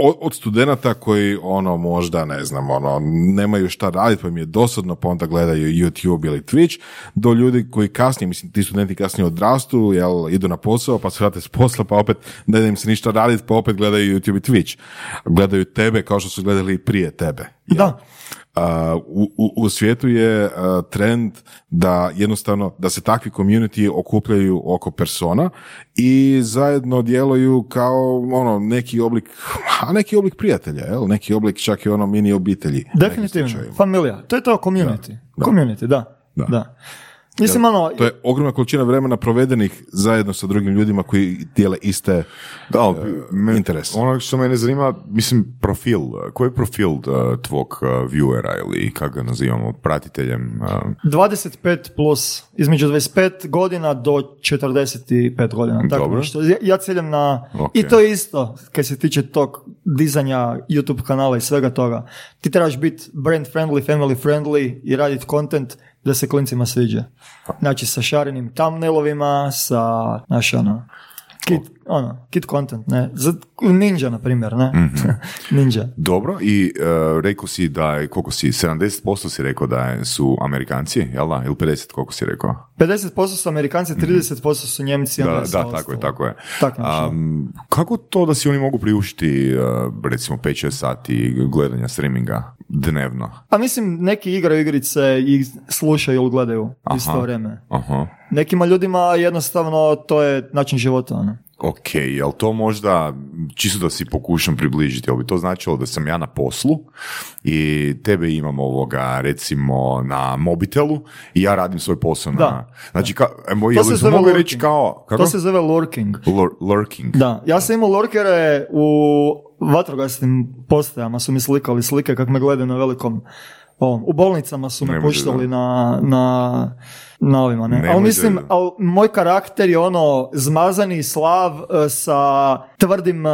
[SPEAKER 2] od, od studenata koji ono možda ne znam ono nemaju šta raditi pa im je dosadno pa onda gledaju YouTube ili Twitch do ljudi koji kasnije mislim ti studenti kasnije odrastu jel idu na posao pa se vrate s posla pa opet ne da im se ništa raditi pa opet gledaju YouTube i Twitch gledaju tebe kao što su gledali i prije tebe jel?
[SPEAKER 3] Da.
[SPEAKER 2] U, u, u svijetu je trend da jednostavno da se takvi community okupljaju oko persona i zajedno djeluju kao ono neki oblik a neki oblik prijatelja jel? neki oblik čak i ono mini obitelji
[SPEAKER 3] Definitivno, familija. To je to community.
[SPEAKER 2] Da.
[SPEAKER 3] Community, da.
[SPEAKER 2] Da.
[SPEAKER 3] da. Mislim, ono,
[SPEAKER 2] To je ogromna količina vremena provedenih zajedno sa drugim ljudima koji dijele iste
[SPEAKER 4] Da, ali
[SPEAKER 2] e,
[SPEAKER 4] me-
[SPEAKER 2] interes.
[SPEAKER 4] Ono što mene zanima, mislim, profil. Koji je profil uh, tvog uh, viewera ili kako ga nazivamo, pratiteljem? uh,
[SPEAKER 3] 25 plus, između 25 godina do 45 godina. Tako
[SPEAKER 4] Dobro.
[SPEAKER 3] nešto. Ja, ja ciljam na...
[SPEAKER 4] Ok.
[SPEAKER 3] I to je isto, kad se tiče tog dizanja YouTube kanala i svega toga. Ti trebaš biti brand friendly, family friendly i raditi content da se klincima sviđa. Znači sa šarenim thumbnailovima, sa, znaš ono, kid, ono, kid content, ne. Za, ninja, na primjer, ne.
[SPEAKER 4] Mhm.
[SPEAKER 3] ninja.
[SPEAKER 4] Dobro, i uh, rekao si da je, koliko si, 70% si rekao da je- su Amerikanci, jel da? Ili 50, koliko si rekao?
[SPEAKER 3] 50% su Amerikanci, 30% su Njemci.
[SPEAKER 4] Da, da, tako je, tako je.
[SPEAKER 3] Tak nešto.
[SPEAKER 4] Um, kako to da si oni mogu priuštiti, uh, recimo, 5-6 sati gledanja streaminga dnevno?
[SPEAKER 3] Pa mislim, neki igraju igrice i slušaju ili gledaju u isto
[SPEAKER 4] Aha.
[SPEAKER 3] vrijeme.
[SPEAKER 4] Aha.
[SPEAKER 3] Nekima ljudima jednostavno to je način života. Ono.
[SPEAKER 4] Ok, jel to možda, čisto da si pokušam približiti, jel bi to značilo da sam ja na poslu i tebe imam ovoga, recimo, na mobitelu i ja radim svoj posao na...
[SPEAKER 3] Da.
[SPEAKER 4] Znači, ka, emo,
[SPEAKER 3] To
[SPEAKER 4] jel
[SPEAKER 3] se zove
[SPEAKER 4] mogli reći kao... Kako?
[SPEAKER 3] To se zove lurking.
[SPEAKER 4] Lur- lurking.
[SPEAKER 3] Da, ja sam imao lurkere u vatrogasnim postajama, su mi slikali slike kako me gledaju na velikom ovom. U bolnicama su me puštali na, na, na ovima, ne. Ali mislim, ali moj karakter je ono zmazani slav e, sa tvrdim e,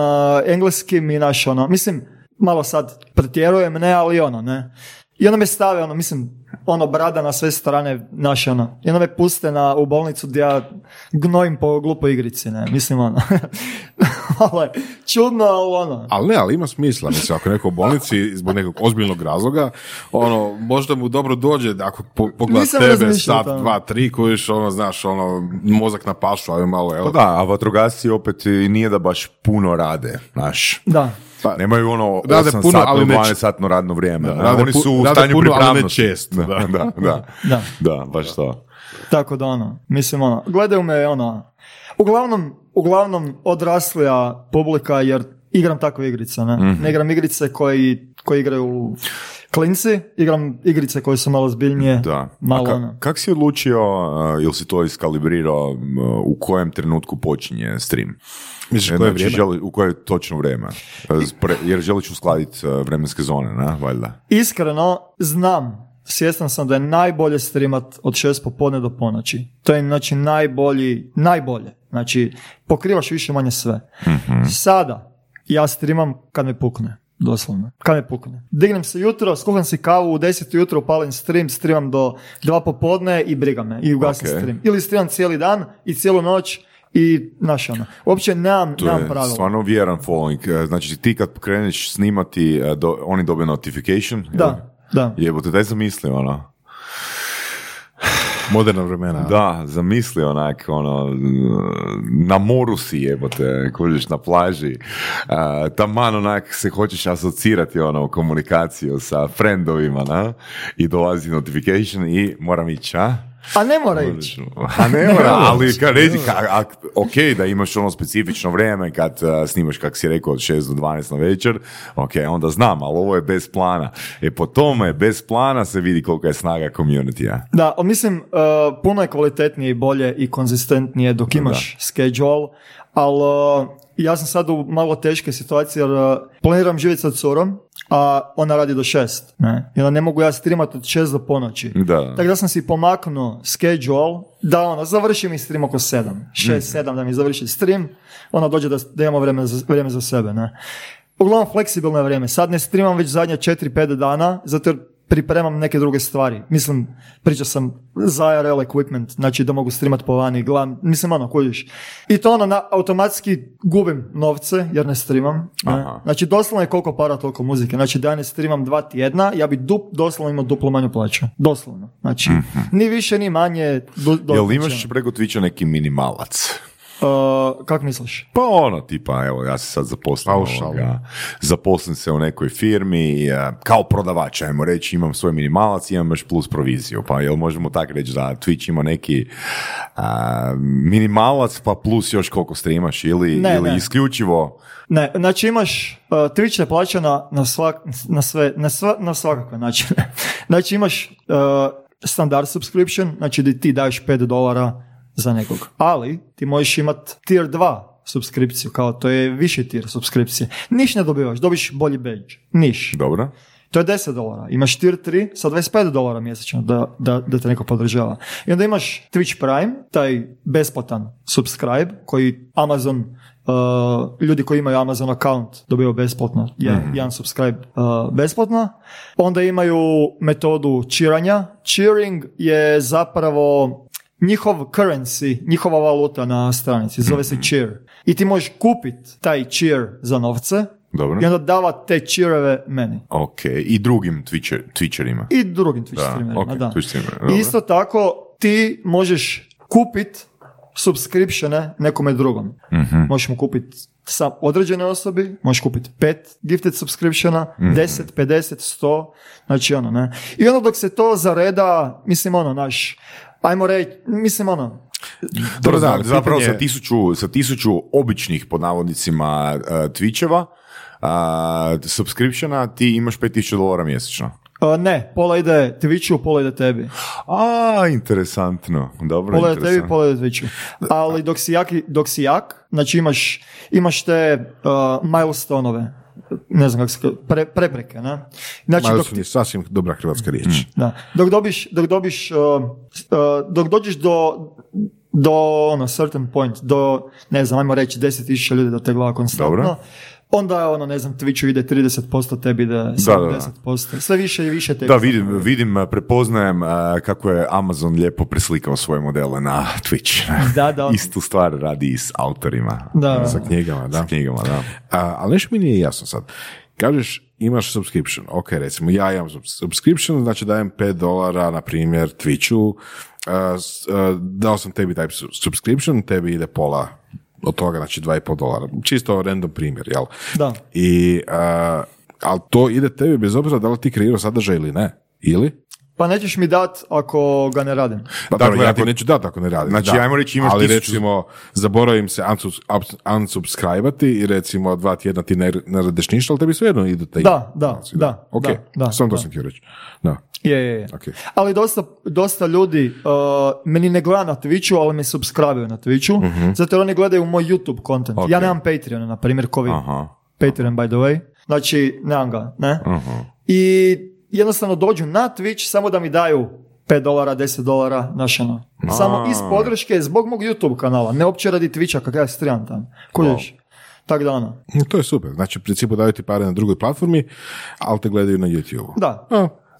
[SPEAKER 3] engleskim i naš ono, mislim, malo sad pretjerujem, ne, ali ono, ne. I onda me stave, ono, mislim, ono, brada na sve strane, naš, ono. I onda me puste na, u bolnicu gdje ja gnojim po glupoj igrici, ne. Mislim, ono. je čudno, ali ono.
[SPEAKER 2] Ali ne, ali ima smisla. Mislim, ako je neko u bolnici zbog nekog ozbiljnog razloga, ono, možda mu dobro dođe da ako po, pogleda
[SPEAKER 3] Nisam
[SPEAKER 2] tebe sat,
[SPEAKER 3] tome.
[SPEAKER 2] dva, tri, kojiš, ono, znaš, ono, mozak na pašu, ali malo, jel?
[SPEAKER 4] Pa da, a vatrogasci opet i nije da baš puno rade, znaš.
[SPEAKER 3] Da.
[SPEAKER 2] Pa,
[SPEAKER 4] Nemaju ono
[SPEAKER 2] Rade
[SPEAKER 4] 8
[SPEAKER 2] puno,
[SPEAKER 4] satno,
[SPEAKER 2] ali ne
[SPEAKER 4] 12
[SPEAKER 2] č-
[SPEAKER 4] satno radno vrijeme.
[SPEAKER 2] Da, rade
[SPEAKER 4] Oni su u stanju
[SPEAKER 2] puno, ali
[SPEAKER 4] pripravnosti.
[SPEAKER 2] često,
[SPEAKER 4] Da,
[SPEAKER 2] da.
[SPEAKER 4] da, da.
[SPEAKER 3] Da.
[SPEAKER 4] Da, baš to.
[SPEAKER 3] Tako da ono, mislim ono, gledaju me ono, uglavnom, uglavnom odraslija publika jer igram takve igrice, ne?
[SPEAKER 4] Mhm.
[SPEAKER 3] Ne igram igrice koji, koji igraju klinci, igram igrice koje su malo zbiljnije,
[SPEAKER 4] Da.
[SPEAKER 3] malo
[SPEAKER 4] ka-
[SPEAKER 3] ono.
[SPEAKER 4] kak si odlučio, uh, ili si to iskalibrirao, um, u kojem trenutku počinje stream?
[SPEAKER 2] Misliš koje
[SPEAKER 4] Znači,
[SPEAKER 2] vrijeme?
[SPEAKER 4] želi- u koje točno vrijeme? Spre- Jer želiš uskladiti uh, vremenske zone, ne? Valjda.
[SPEAKER 3] Iskreno, znam, svjestan sam da je najbolje streamat od šest popodne do ponoći. To je znači najbolji, najbolje. Znači, pokrivaš više manje sve. Sada, ja streamam kad me pukne. Doslovno. Kad me pukne. Dignem se jutro, skuham si kavu, u 10 jutro upalim stream, streamam do dva popodne i briga me. I ugasim
[SPEAKER 4] Ok.
[SPEAKER 3] stream. Ili streamam cijeli dan i cijelu noć i znaš ono. Uopće nemam,
[SPEAKER 4] To
[SPEAKER 3] nemam
[SPEAKER 4] je
[SPEAKER 3] pravila.
[SPEAKER 4] stvarno vjeran following. Uh, Znači ti kad kreneš snimati, uh, do, oni dobiju notification. jel?
[SPEAKER 3] Da, da.
[SPEAKER 4] Jebote, daj zamisli ono.
[SPEAKER 2] Moderna vremena.
[SPEAKER 4] Da, zamisli onak, ono, na moru si jebote, kužiš na plaži, uh, taman onak se hoćeš asocirati ono, u komunikaciju sa friendovima, na, i dolazi notification i moram ići, a?
[SPEAKER 3] A ne mora ići.
[SPEAKER 4] A ne mora, ali kad reci, ka- a- ok, da imaš ono specifično vrijeme kad uh, snimaš, kak si rekao, od 6 do 12 na večer, ok, onda znam, ali ovo je bez plana. E po tome, bez plana se vidi kolika je snaga community
[SPEAKER 3] Da, o, mislim, uh, puno je kvalitetnije i bolje i konzistentnije dok imaš schedule, ali uh, ja sam sad u malo teške situacije jer uh, planiram živjeti sa curom, a ona radi do šest. Ne? I onda ne mogu ja streamati od šest do ponoći.
[SPEAKER 4] Da.
[SPEAKER 3] Tako da sam si pomaknuo schedule da ono, završi mi stream oko sedam. Šest, sedam da mi završi stream, ona dođe da, da imamo vrijeme za, vrijeme za sebe. Ne? Uglavnom fleksibilno je vrijeme. Sad ne streamam već zadnje 4-5 dana, zato jer pripremam neke druge stvari. Mislim, pričao sam za IRL equipment, znači da mogu streamat po vani, gledam, mislim ono, kužiš. I to ono, na, automatski gubim novce, jer ne streamam.
[SPEAKER 4] Aha.
[SPEAKER 3] Znači, doslovno je koliko para, toliko muzike. Znači, da ja ne streamam dva tjedna, ja bi dup, doslovno imao duplo manju plaću. Doslovno. Znači, ni više, ni manje. Du,
[SPEAKER 4] Mhm. Jel imaš preko Twitcha neki minimalac?
[SPEAKER 3] Uh, kako misliš?
[SPEAKER 4] Pa ono, tipa, evo, ja se sad zaposlim, ovoga, zaposlim se u nekoj firmi, e, kao prodavač, ajmo reći, imam svoj minimalac, imam još plus proviziju, pa jel možemo tako reći da Twitch ima neki a, minimalac, pa plus još koliko streamaš, ili,
[SPEAKER 3] Ne,
[SPEAKER 4] ili
[SPEAKER 3] ne.
[SPEAKER 4] isključivo,
[SPEAKER 3] Ne, znači imaš, uh, Twitch te plaća na, na, svak, na sve, na, sva, na svakakve načine. Znači imaš uh, standard subscription, znači da ti daješ 5 dolara za nekog. Ali ti možeš imat tier 2 subskripciju, kao to je viši tier subskripcije. Niš ne dobivaš, dobiš bolji badge. Niš.
[SPEAKER 4] Dobro.
[SPEAKER 3] To je 10 dolara. Imaš tier 3 sa 25 dolara mjesečno da, da, da te neko podržava. I onda imaš Twitch Prime, taj besplatan subscribe koji Amazon uh, ljudi koji imaju Amazon account dobiju besplatno, jedan,
[SPEAKER 4] Mhm.
[SPEAKER 3] jedan subscribe uh, besplatno. Onda imaju metodu cheeranja. Cheering je zapravo njihov currency, njihova valuta na stranici, zove
[SPEAKER 4] Mhm.
[SPEAKER 3] se cheer. I ti možeš kupiti taj cheer za novce
[SPEAKER 4] Dobro.
[SPEAKER 3] i onda davat te cheerove meni.
[SPEAKER 4] Ok, i drugim Twitcher, Twitcherima.
[SPEAKER 3] I drugim Twitch
[SPEAKER 4] Da,
[SPEAKER 3] streamerima,
[SPEAKER 4] ok,
[SPEAKER 3] da. I isto tako ti možeš kupit subscriptione nekome drugom.
[SPEAKER 4] Mhm.
[SPEAKER 3] Možeš mu kupiti sa određene osobi, možeš kupiti pet gifted subscriptiona,
[SPEAKER 4] Mhm.
[SPEAKER 3] 10, 50, 100, znači ono, ne. I ono dok se to zareda, mislim ono, naš, ajmo reći, mislim ono,
[SPEAKER 2] Dobro, da,
[SPEAKER 4] zapravo
[SPEAKER 2] pitanje-
[SPEAKER 4] sa tisuću, sa tisuću običnih pod navodnicima uh, Twitcheva, uh, subscriptiona, ti imaš 5000 dolara mjesečno.
[SPEAKER 3] a, ne, pola ide Twitchu, pola ide tebi.
[SPEAKER 4] A, interesantno. Dobro,
[SPEAKER 3] Pola ide tebi, pola ide Twitchu. Ali dok si, jak, dok si jak, znači imaš, imaš te uh, milestone ne znam kako se, pre, prepreke, ne? Znači, dok,
[SPEAKER 2] Milestone je sasvim dobra hrvatska riječ.
[SPEAKER 3] da, dok dobiš, dok dobiš, uh, uh, dok dođeš do, do ono, certain point, do, ne znam, ajmo reći 10.000 ljudi da te gleda konstantno,
[SPEAKER 4] Dobro.
[SPEAKER 3] Onda je ono, ne znam, Twitchu ide 30%, tebi ide
[SPEAKER 4] da, da.
[SPEAKER 3] 70%, sve više i više tebi.
[SPEAKER 4] Da, vidim, vidim, prepoznajem uh, kako je Amazon lijepo preslikao svoje modele na Twitch.
[SPEAKER 3] Da, da.
[SPEAKER 4] Istu stvar radi i s autorima.
[SPEAKER 3] Da,
[SPEAKER 2] Sa knjigama, da.
[SPEAKER 4] S knjigama, da.
[SPEAKER 2] A, ali nešto mi nije jasno sad. Kažeš, imaš subscription. Ok, recimo, ja imam sub- subscription, znači dajem 5 dolara, na primjer, Twitchu. S- a, dao sam tebi taj su- subscription, tebi ide pola od toga, znači 2,5 dolara. Čisto random primjer, jel?
[SPEAKER 3] Da.
[SPEAKER 2] I, a, ali to ide tebi bez obzira da li ti kreirao sadržaj ili ne. Ili?
[SPEAKER 3] Pa nećeš mi dat ako ga ne radim.
[SPEAKER 2] Pa
[SPEAKER 4] Dakle,
[SPEAKER 2] dobro, ja
[SPEAKER 4] ako-
[SPEAKER 2] ti neću dati ako ne radi.
[SPEAKER 4] Znači,
[SPEAKER 2] da.
[SPEAKER 4] ajmo reći, imaš
[SPEAKER 2] Ali
[SPEAKER 4] tisuću-
[SPEAKER 2] recimo, zaboravim se unsubs- ups- unsubscribati i recimo dva tjedna ti ne, ne radiš ništa, ali tebi svejedno idu te
[SPEAKER 3] Da, da,
[SPEAKER 2] informacije,
[SPEAKER 3] da,
[SPEAKER 2] Ok,
[SPEAKER 3] da, da,
[SPEAKER 2] samo to
[SPEAKER 3] da.
[SPEAKER 2] sam htio reći. Da.
[SPEAKER 3] Je, je, je.
[SPEAKER 2] Ok.
[SPEAKER 3] Ali dosta, dosta ljudi uh, meni ne gleda na Twitchu, ali me subscribe na Twitchu, zato jer oni gledaju moj YouTube content.
[SPEAKER 4] Ok.
[SPEAKER 3] Ja nemam Patreon, na primjer, ko vi.
[SPEAKER 4] Aha.
[SPEAKER 3] Patreon, by the way. Znači, nemam ga, ne?
[SPEAKER 4] Aha.
[SPEAKER 3] I jednostavno dođu na Twitch samo da mi daju 5 dolara, 10 dolara, znaš ono. Samo iz podrške zbog mog YouTube kanala, ne opće radi Twitcha kak ja stream tam. Kužiš? Tak da ono.
[SPEAKER 2] No, To je super. Znači, u principu daju ti pare na drugoj platformi, ali te gledaju na YouTube.
[SPEAKER 3] Da.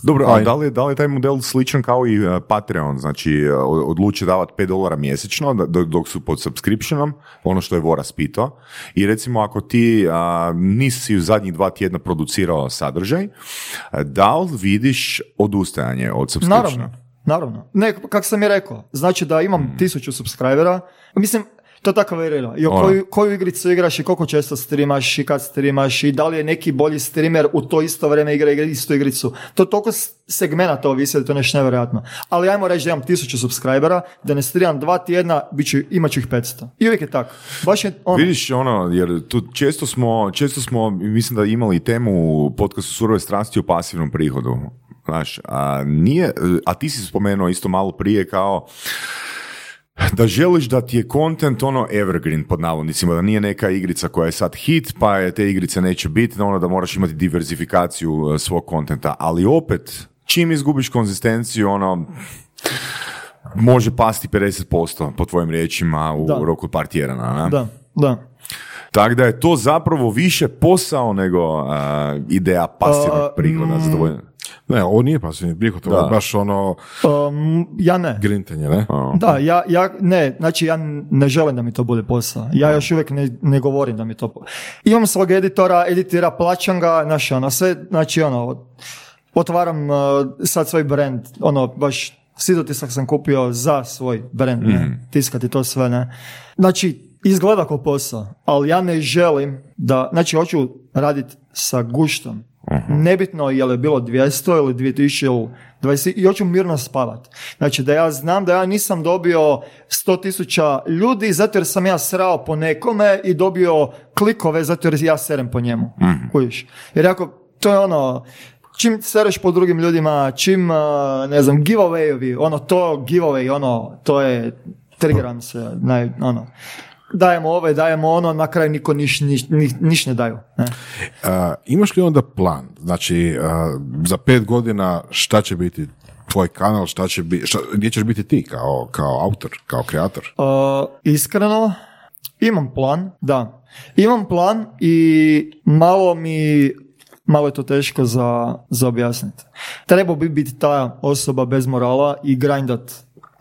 [SPEAKER 4] Dobro, a da li, je- da li je taj model sličan kao i uh, Patreon? Znači, uh, odluče davati 5 dolara mjesečno dok, su pod subscriptionom, ono što je Voras pitao. I recimo, ako ti uh, nisi u zadnjih dva tjedna producirao sadržaj, da li vidiš odustajanje od subscriptiona?
[SPEAKER 3] Naravno, naravno. Ne, kak sam i rekao, znači da imam tisuću subscribera, mislim, to tako varira. I o
[SPEAKER 4] Ono.
[SPEAKER 3] koju, koju igricu igraš i koliko često streamaš i kad streamaš i da li je neki bolji streamer u to isto vrijeme igra, istu igricu. To toliko segmenata ovisi da to nešto nevjerojatno. Ali ajmo reći da imam tisuću subscribera, da ne streamam dva tjedna, bit ću, imat ću ih 500. I uvijek je tako. Baš je ono,
[SPEAKER 4] Vidiš ono, jer tu često smo, često smo, mislim da imali temu u podcastu Surove strasti o pasivnom prihodu. Znaš, a nije, a ti si spomenuo isto malo prije kao da želiš da ti je content ono evergreen pod navodnicima, da nije neka igrica koja je sad hit, pa je te igrice neće biti, da ono da moraš imati diversifikaciju e, svog kontenta, ali opet, čim izgubiš konzistenciju, ono, može pasti 50% po tvojim riječima u
[SPEAKER 3] Da.
[SPEAKER 4] roku par tjedana.
[SPEAKER 3] da, da.
[SPEAKER 4] Tako da je to zapravo više posao nego a, ideja pasivnog prihoda. zadovoljno.
[SPEAKER 2] Ne, ovo nije pasivni prihod, ovo je baš ono
[SPEAKER 3] Um, ja ne.
[SPEAKER 2] grintenje, ne?
[SPEAKER 3] Da, ja, ja, ne, znači ja ne želim da mi to bude posao. Ja još uvijek ne, ne govorim da mi to... Imam svog editora, editira, plaćam ga, znaš, ono, sve, znači, ono, otvaram uh, sad svoj brand, ono, baš sidotisak sam kupio za svoj brand, ne, tiskati to sve, ne. Znači, izgleda kao posao, ali ja ne želim da, znači, hoću raditi sa guštom. Nebitno je li bilo 200 ili 2000 ili 20 i hoću mirno spavat. Znači da ja znam da ja nisam dobio 100 tisuća ljudi zato jer sam ja srao po nekome i dobio klikove zato jer ja serem po njemu. Kužiš? Jer ako to je ono, čim sereš po drugim ljudima, čim, ne znam, giveawayovi, ono to, giveaway, ono, to je, triggeram se, naj, ono, dajemo ove, dajemo ono, na kraju niko niš, niš, niš ne daju. Ne?
[SPEAKER 2] A, imaš li onda plan? Znači, a, za pet godina šta će biti tvoj kanal, šta će biti, šta, gdje ćeš biti ti kao, kao autor, kao kreator?
[SPEAKER 3] Uh, iskreno, imam plan, da. Imam plan i malo mi malo je to teško za, za objasniti. Trebao bi biti ta osoba bez morala i grindat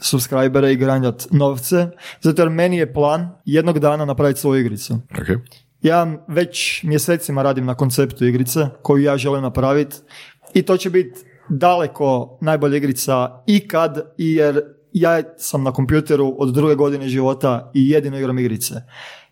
[SPEAKER 3] subscribere i grindat novce, zato jer meni je plan jednog dana napraviti svoju igricu.
[SPEAKER 2] Okay.
[SPEAKER 3] Ja već mjesecima radim na konceptu igrice koju ja želim napraviti i to će biti daleko najbolja igrica ikad jer ja sam na kompjuteru od druge godine života i jedino igram igrice.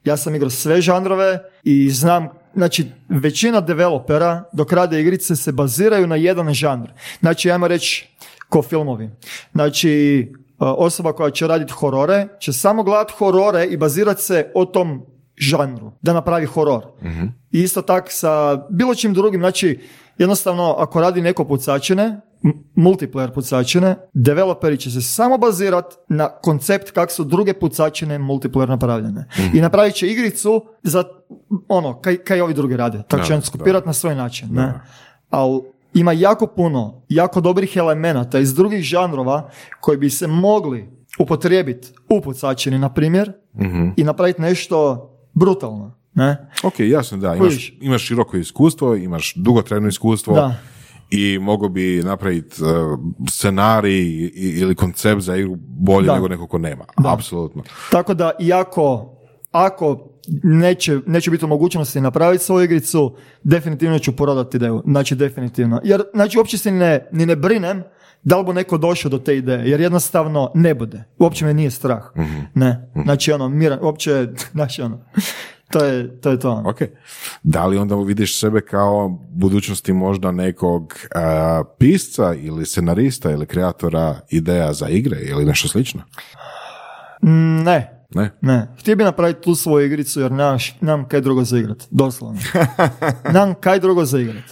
[SPEAKER 3] Ja sam igrao sve žanrove i znam, znači većina developera dok rade igrice se baziraju na jedan žanr. Znači, ajmo reći ko filmovi. Znači, osoba koja će raditi horore će samo gledati horore i bazirati se o tom žanru, da napravi horor. I isto tak sa bilo čim drugim, znači jednostavno ako radi neko pucačine, multiplayer pucačine, developeri će se samo bazirati na koncept kako su druge pucačine multiplayer napravljene. I napravit će igricu za ono, kaj, kaj ovi drugi rade. Tako će on skopirati na svoj način. Ne? Ali ima jako puno, jako dobrih elemenata iz drugih žanrova koji bi se mogli upotrijebiti u pucačini, na primjer, i napraviti nešto brutalno. Ne?
[SPEAKER 2] Ok, jasno da, imaš, imaš široko iskustvo, imaš dugotrajno iskustvo
[SPEAKER 3] Da.
[SPEAKER 2] i mogu bi napraviti uh, scenarij i- ili koncept za igru bolje
[SPEAKER 3] Da.
[SPEAKER 2] nego neko ko nema. Apsolutno.
[SPEAKER 3] Tako da, iako ako neće, neće biti u mogućnosti napraviti svoju igricu, definitivno ću prodati ideju. Znači, definitivno. Jer, znači, uopće se ni ne, ni ne brinem da li bu neko došao do te ideje, jer jednostavno ne bude. Uopće me nije strah. Ne. Znači, ono, miran, uopće, znači, ono, to je to. Je to. ono.
[SPEAKER 2] Ok. Da li onda vidiš sebe kao budućnosti možda nekog uh, pisca ili scenarista ili kreatora ideja za igre ili nešto slično?
[SPEAKER 3] Ne,
[SPEAKER 2] Ne?
[SPEAKER 3] Ne, htio bi napraviti tu svoju igricu jer nemam, š- nemam kaj drugo za igrat, doslovno. nemam kaj drugo za igrat.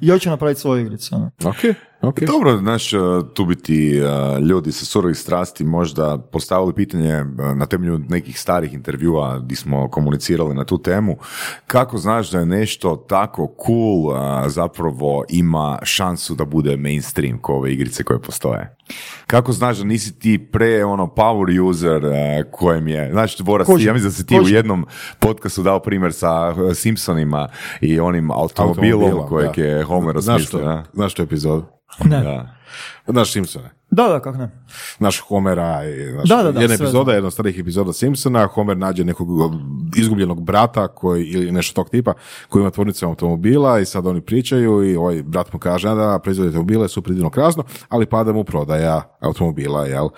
[SPEAKER 3] I hoću napraviti svoju igricu. ono.
[SPEAKER 2] Ok, ok.
[SPEAKER 4] Dobro, znaš, tu bi ti uh, ljudi sa surovih strasti možda postavili pitanje na temelju nekih starih intervjua gdje smo komunicirali na tu temu. Kako znaš da je nešto tako cool zapravo ima šansu da bude mainstream ko ove igrice koje postoje? Kako znaš da nisi ti pre ono power user uh, kojem je, znači Boras, ti,
[SPEAKER 3] Kužim,
[SPEAKER 4] ja mislim da si ti u
[SPEAKER 3] kužim.
[SPEAKER 4] jednom podcastu dao primjer sa uh, Simpsonima i onim automobilom
[SPEAKER 2] Automobila,
[SPEAKER 4] kojeg
[SPEAKER 2] da.
[SPEAKER 4] je Homer
[SPEAKER 2] Znaš
[SPEAKER 4] osmislio.
[SPEAKER 2] to,
[SPEAKER 4] da?
[SPEAKER 2] znaš tu epizodu?
[SPEAKER 3] Ne.
[SPEAKER 4] Da.
[SPEAKER 2] Znaš Simpsone?
[SPEAKER 3] Da, da, kako ne.
[SPEAKER 2] naš Homera i znaš,
[SPEAKER 3] Da, da, da,
[SPEAKER 2] jedna epizoda, jedna od starih epizoda Simpsona, Homer nađe nekog izgubljenog brata koji, ili nešto tog tipa koji ima tvornicu automobila i sad oni pričaju i ovaj brat mu kaže "A da, proizvodite automobile, su predivno krasno, ali pada mu prodaja automobila, jel?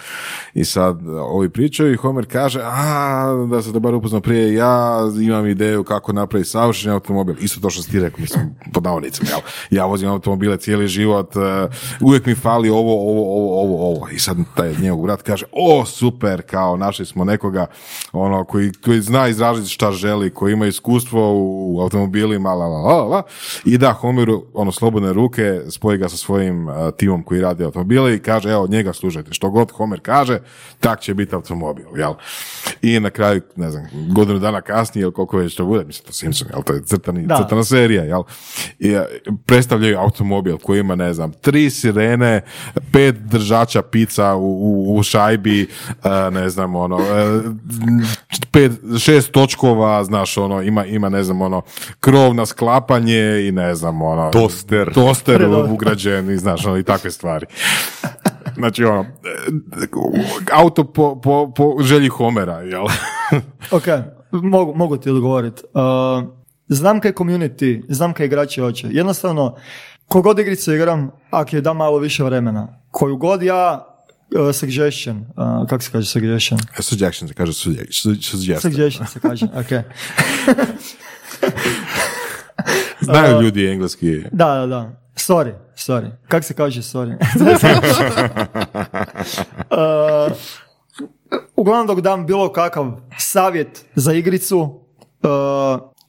[SPEAKER 2] I sad ovi pričaju i Homer kaže, a, da se dobar upoznao prije, ja imam ideju kako napraviti savršen automobil. Isto to što si ti rekao, mislim, pod navodnicima, jel? Ja vozim automobile cijeli život, eh, uvijek mi fali ovo, ovo, ovo, ovo, ovo. I sad taj njegov brat kaže, o, super, kao našli smo nekoga ono, koji, koji zna izraziti šta želi, koji ima iskustvo u automobilima, la, la, la, la. I da, Homeru, ono, slobodne ruke, spoji ga sa svojim eh, timom koji radi automobile i kaže, evo, njega slušajte, što god Homer kaže, tak će biti automobil, jel? I na kraju, ne znam, godinu dana kasnije, ili koliko već to bude, mislim, to Simpson, jel, to je crtani, crtana serija, jel? I, eh, predstavljaju automobil koji ima, ne znam, tri sirene, pet držača pica u, u, u šajbi, eh, ne znam, ono, eh, pet, šest točkova, znaš, ono, ima, ima, ne znam, ono, krov na sklapanje i ne znam, ono,
[SPEAKER 4] Toster.
[SPEAKER 2] toster ugrađen i znaš, ono, i takve stvari. Znači, ono, eh, auto po, po, po želji Homera, jel?
[SPEAKER 3] Ok, mogu, mogu ti odgovoriti. Uh, znam kaj community, znam kaj igrači hoće. Jednostavno, kogod igricu igram, ako je da malo više vremena, koju god ja uh, suggestion, uh, kako se kaže suggestion?
[SPEAKER 2] Suggestion se kaže sugge- su- suggestion.
[SPEAKER 3] Suggestion se kaže, ok.
[SPEAKER 2] Znaju ljudi engleski.
[SPEAKER 3] Da, da, da. Sorry, sorry. Kako se kaže sorry? Uh, uglavnom dok dam bilo kakav savjet za igricu, uh,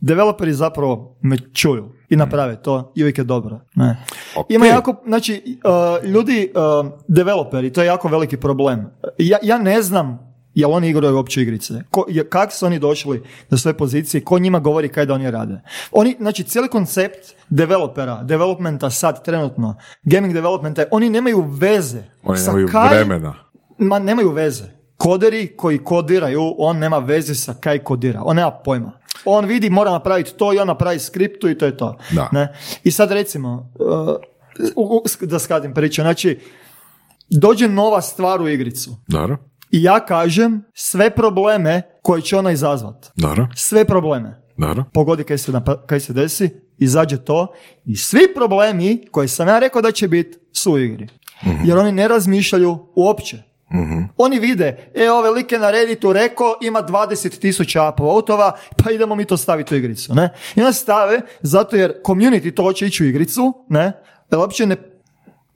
[SPEAKER 3] developeri zapravo me čuju i naprave to i uvijek je dobro. Ne.
[SPEAKER 4] Ok.
[SPEAKER 3] Ima jako, znači, uh, ljudi, uh, developeri, to je jako veliki problem. Ja, ja ne znam jel oni igraju uopće igrice? Ko, je- kak su oni došli do svoje pozicije? Ko njima govori kaj da oni rade? Oni, znači, cijeli koncept developera, developmenta sad, trenutno, gaming developmenta, oni nemaju veze.
[SPEAKER 2] Oni
[SPEAKER 3] sa
[SPEAKER 2] nemaju
[SPEAKER 3] kaj-
[SPEAKER 2] vremena.
[SPEAKER 3] Ma nemaju veze. Koderi koji kodiraju, on nema veze sa kaj kodira. On nema pojma. On vidi, mora napraviti to i on napravi skriptu i to je to.
[SPEAKER 2] Da.
[SPEAKER 3] Ne? I sad recimo, uh, u- u- da skatim priču, znači, dođe nova stvar u igricu
[SPEAKER 2] Dobro,
[SPEAKER 3] i ja kažem sve probleme koje će ona izazvat.
[SPEAKER 2] dobro,
[SPEAKER 3] Sve probleme.
[SPEAKER 2] dobro.
[SPEAKER 3] Pogodi kaj se, napa- kaj se desi, izađe to i svi problemi koje sam ja rekao da će biti su u igri. Jer oni ne razmišljaju uopće. Oni vide, e, ove like na Redditu rekao ima 20 tisuća upvotova, pa idemo mi to staviti u igricu, ne? I onda stave, zato jer community to hoće ići u igricu, ne? Jer uopće ne,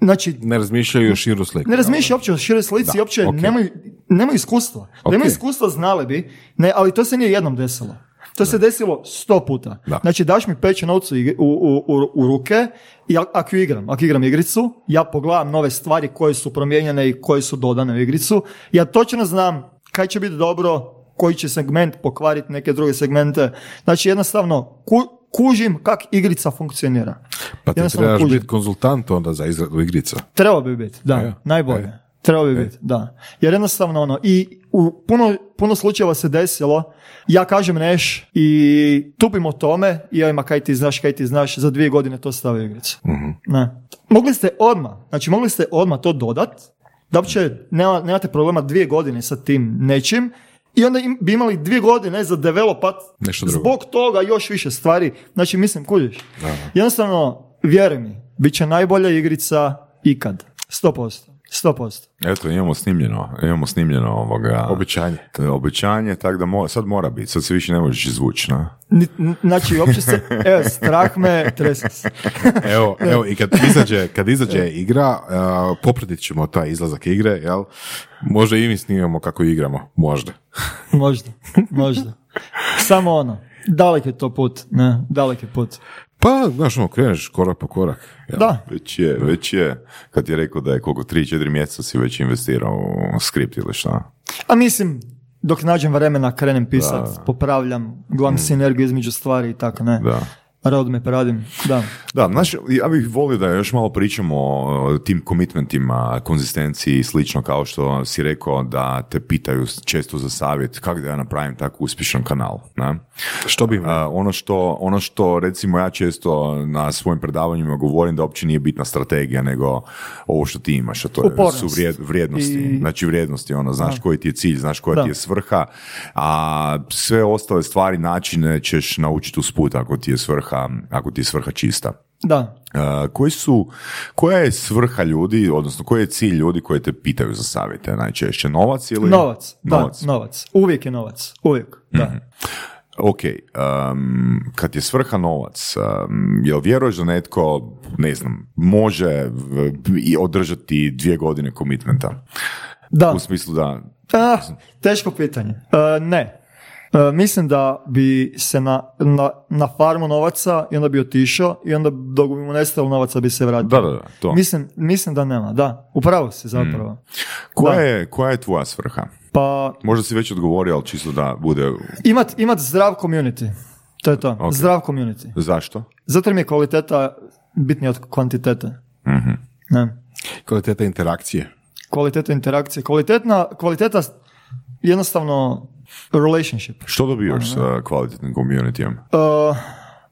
[SPEAKER 3] znači,
[SPEAKER 2] Ne razmišljaju o širu sliku.
[SPEAKER 3] ne razmišlja uopće o široj slici,
[SPEAKER 2] Da,
[SPEAKER 3] uopće
[SPEAKER 2] ok.
[SPEAKER 3] nemaju, nemaju iskustva. Da
[SPEAKER 2] Ok.
[SPEAKER 3] imaju iskustva znali bi, ne, ali to se nije jednom desilo. To se desilo sto puta.
[SPEAKER 2] Da.
[SPEAKER 3] Znači, daš mi peću novcu u, u, u, u ruke i ako igram, ako igram igricu, ja pogledam nove stvari koje su promijenjene i koje su dodane u igricu, ja točno znam kaj će biti dobro, koji će segment pokvariti neke druge segmente. Znači, jednostavno, ku- kužim kak igrica funkcionira.
[SPEAKER 2] Pa ti trebaš biti konzultant onda za izradu igrica.
[SPEAKER 3] Trebao bi biti, da,
[SPEAKER 2] E,
[SPEAKER 3] najbolje.
[SPEAKER 2] e.
[SPEAKER 3] Trebao bi biti, da. Jer jednostavno ono, i u puno, puno slučajeva se desilo, ja kažem neš i tupim o tome i ovima kaj ti znaš, kaj ti znaš, za dvije godine to stavi u igricu. Ne. Mogli ste odmah, znači mogli ste odmah to dodat, da uopće nema, nemate problema dvije godine sa tim nečim, i onda im, bi imali dvije godine za developat
[SPEAKER 2] Nešto drugo.
[SPEAKER 3] zbog toga još više stvari. Znači, mislim, kužiš. Jednostavno, vjeruj mi, bit će najbolja igrica ikad. 100%. 100%.
[SPEAKER 4] Eto, imamo snimljeno, imamo snimljeno ovoga...
[SPEAKER 2] Obećanje.
[SPEAKER 4] Obećanje, tako da mo- sad mora biti, sad se više ne možeš izvući, na.
[SPEAKER 3] Ni- n- Znači, uopće se, evo, strah me, trese se.
[SPEAKER 2] Evo, evo i kad izađe, kad izađe igra, uh, popratit ćemo taj izlazak igre, jel? Možda i mi snimamo kako igramo, možda.
[SPEAKER 3] Možda, možda. Samo ono, dalek je to put, ne, dalek je put.
[SPEAKER 2] Pa, znaš, ono, kreneš korak po korak. Jel?
[SPEAKER 3] Da,
[SPEAKER 4] Već je, već je, kad je rekao da je koliko 3-4 mjeseca si već investirao u skript ili šta.
[SPEAKER 3] a mislim, dok nađem vremena, krenem pisat, popravljam, gledam sinergiju između stvari i tako, ne.
[SPEAKER 4] Da.
[SPEAKER 3] Roadmap radim, da.
[SPEAKER 4] Da, znaš, ja bih volio da još malo pričamo o tim komitmentima, konzistenciji i slično kao što si rekao da te pitaju često za savjet kako da ja napravim tako uspješan kanal. Ne?
[SPEAKER 2] Što bi
[SPEAKER 4] A, ono, što, ono što recimo ja često na svojim predavanjima govorim da uopće nije bitna strategija nego ovo što ti imaš, a to je,
[SPEAKER 3] Upornost.
[SPEAKER 4] su vrijed- vrijednosti.
[SPEAKER 3] I-
[SPEAKER 4] Znači vrijednosti, ono, znaš koji ti je cilj, znaš koja
[SPEAKER 3] Da.
[SPEAKER 4] ti je svrha, a sve ostale stvari, načine ćeš naučiti usput ako ti je svrha, ako ti je svrha čista.
[SPEAKER 3] Da,
[SPEAKER 4] Uh, koji su, koja je svrha ljudi, odnosno koji je cilj ljudi koji te pitaju za savjete najčešće? Novac ili?
[SPEAKER 3] novac, da,
[SPEAKER 4] Novac.
[SPEAKER 3] novac. Uvijek je novac, uvijek, da.
[SPEAKER 4] Ok, um, kad je svrha novac, um, jel vjeruješ da netko, ne znam, može v- i održati dvije godine komitmenta?
[SPEAKER 3] Da,
[SPEAKER 4] U smislu da,
[SPEAKER 3] Ah, teško pitanje. E, ne. E, mislim da bi se na, na, na farmu novaca i onda bi otišao i onda dok bi mu nestalo novaca bi se vratio.
[SPEAKER 4] da, da, da, to.
[SPEAKER 3] Mislim, mislim da nema, da. Upravo si zapravo.
[SPEAKER 4] Koja
[SPEAKER 3] da.
[SPEAKER 4] je, koja je tvoja svrha?
[SPEAKER 3] Pa
[SPEAKER 4] Možda si već odgovorio, ali čisto da bude...
[SPEAKER 3] imat, imat zdrav community. To je to.
[SPEAKER 4] Ok.
[SPEAKER 3] Zdrav community.
[SPEAKER 4] Zašto?
[SPEAKER 3] Zato mi je kvaliteta bitnija od kvantitete.
[SPEAKER 4] Mhm.
[SPEAKER 3] Ne.
[SPEAKER 2] Kvaliteta interakcije.
[SPEAKER 3] Kvaliteta interakcije. Kvalitetna, kvaliteta jednostavno relationship.
[SPEAKER 4] Što dobivaš sa kvalitetnim communityjem?
[SPEAKER 3] Uh,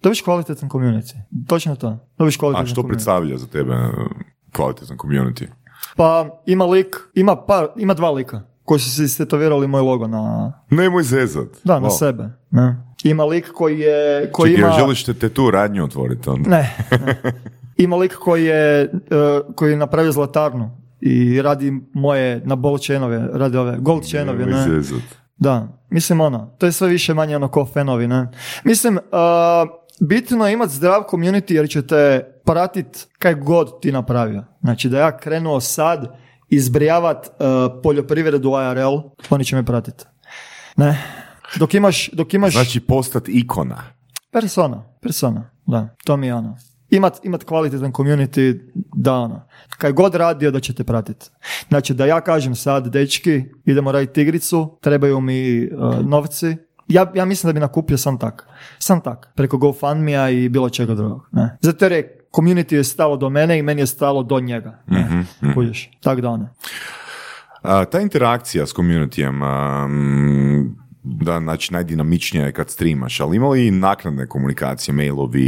[SPEAKER 3] dobiš kvalitetan community. Točno to. Dobiš
[SPEAKER 4] A što
[SPEAKER 3] community.
[SPEAKER 4] predstavlja za tebe uh, kvalitetan community?
[SPEAKER 3] Pa ima lik, ima par, ima dva lika koji su se istetovirali moj logo na,
[SPEAKER 4] Nemoj zezat.
[SPEAKER 3] da, na
[SPEAKER 4] Wow.
[SPEAKER 3] sebe. Ne. Ima lik koji je, koji
[SPEAKER 4] Čekaj,
[SPEAKER 3] ima...
[SPEAKER 4] želiš te, te tu radnju otvoriti onda?
[SPEAKER 3] Ne, ne. Ima lik koji je, uh, koji je napravio zlatarnu i radi moje na bol chainove, radi ove gold chainove,
[SPEAKER 4] Nemoj
[SPEAKER 3] ne.
[SPEAKER 4] zezat.
[SPEAKER 3] Da, mislim ono, to je sve više manje ono ko fanovi, ne. Mislim, uh, bitno je imati zdrav community jer će te pratit kaj god ti napravio. Znači da ja krenuo sad izbrijavat uh, poljoprivredu IRL, oni će me pratiti. Ne. Dok imaš, dok imaš...
[SPEAKER 4] Znači postat ikona.
[SPEAKER 3] Persona, persona, da, to mi je ono. Imat, imat kvalitetan community, da ono, kaj god radio da ćete pratiti. Znači da ja kažem sad, dečki, idemo raditi igricu, trebaju mi uh, novci, ja, ja mislim da bi nakupio sam tak. Sam tak. Preko GoFundMe-a i bilo čega drugog. Ne. Zato jer je community je stalo do mene i meni je stalo do njega. Ne.
[SPEAKER 4] Mhm,
[SPEAKER 3] Kužiš? Tak da ono.
[SPEAKER 4] A, ta interakcija s communityjem, um, da, znači najdinamičnija je kad streamaš, ali ima li i naknadne komunikacije, mailovi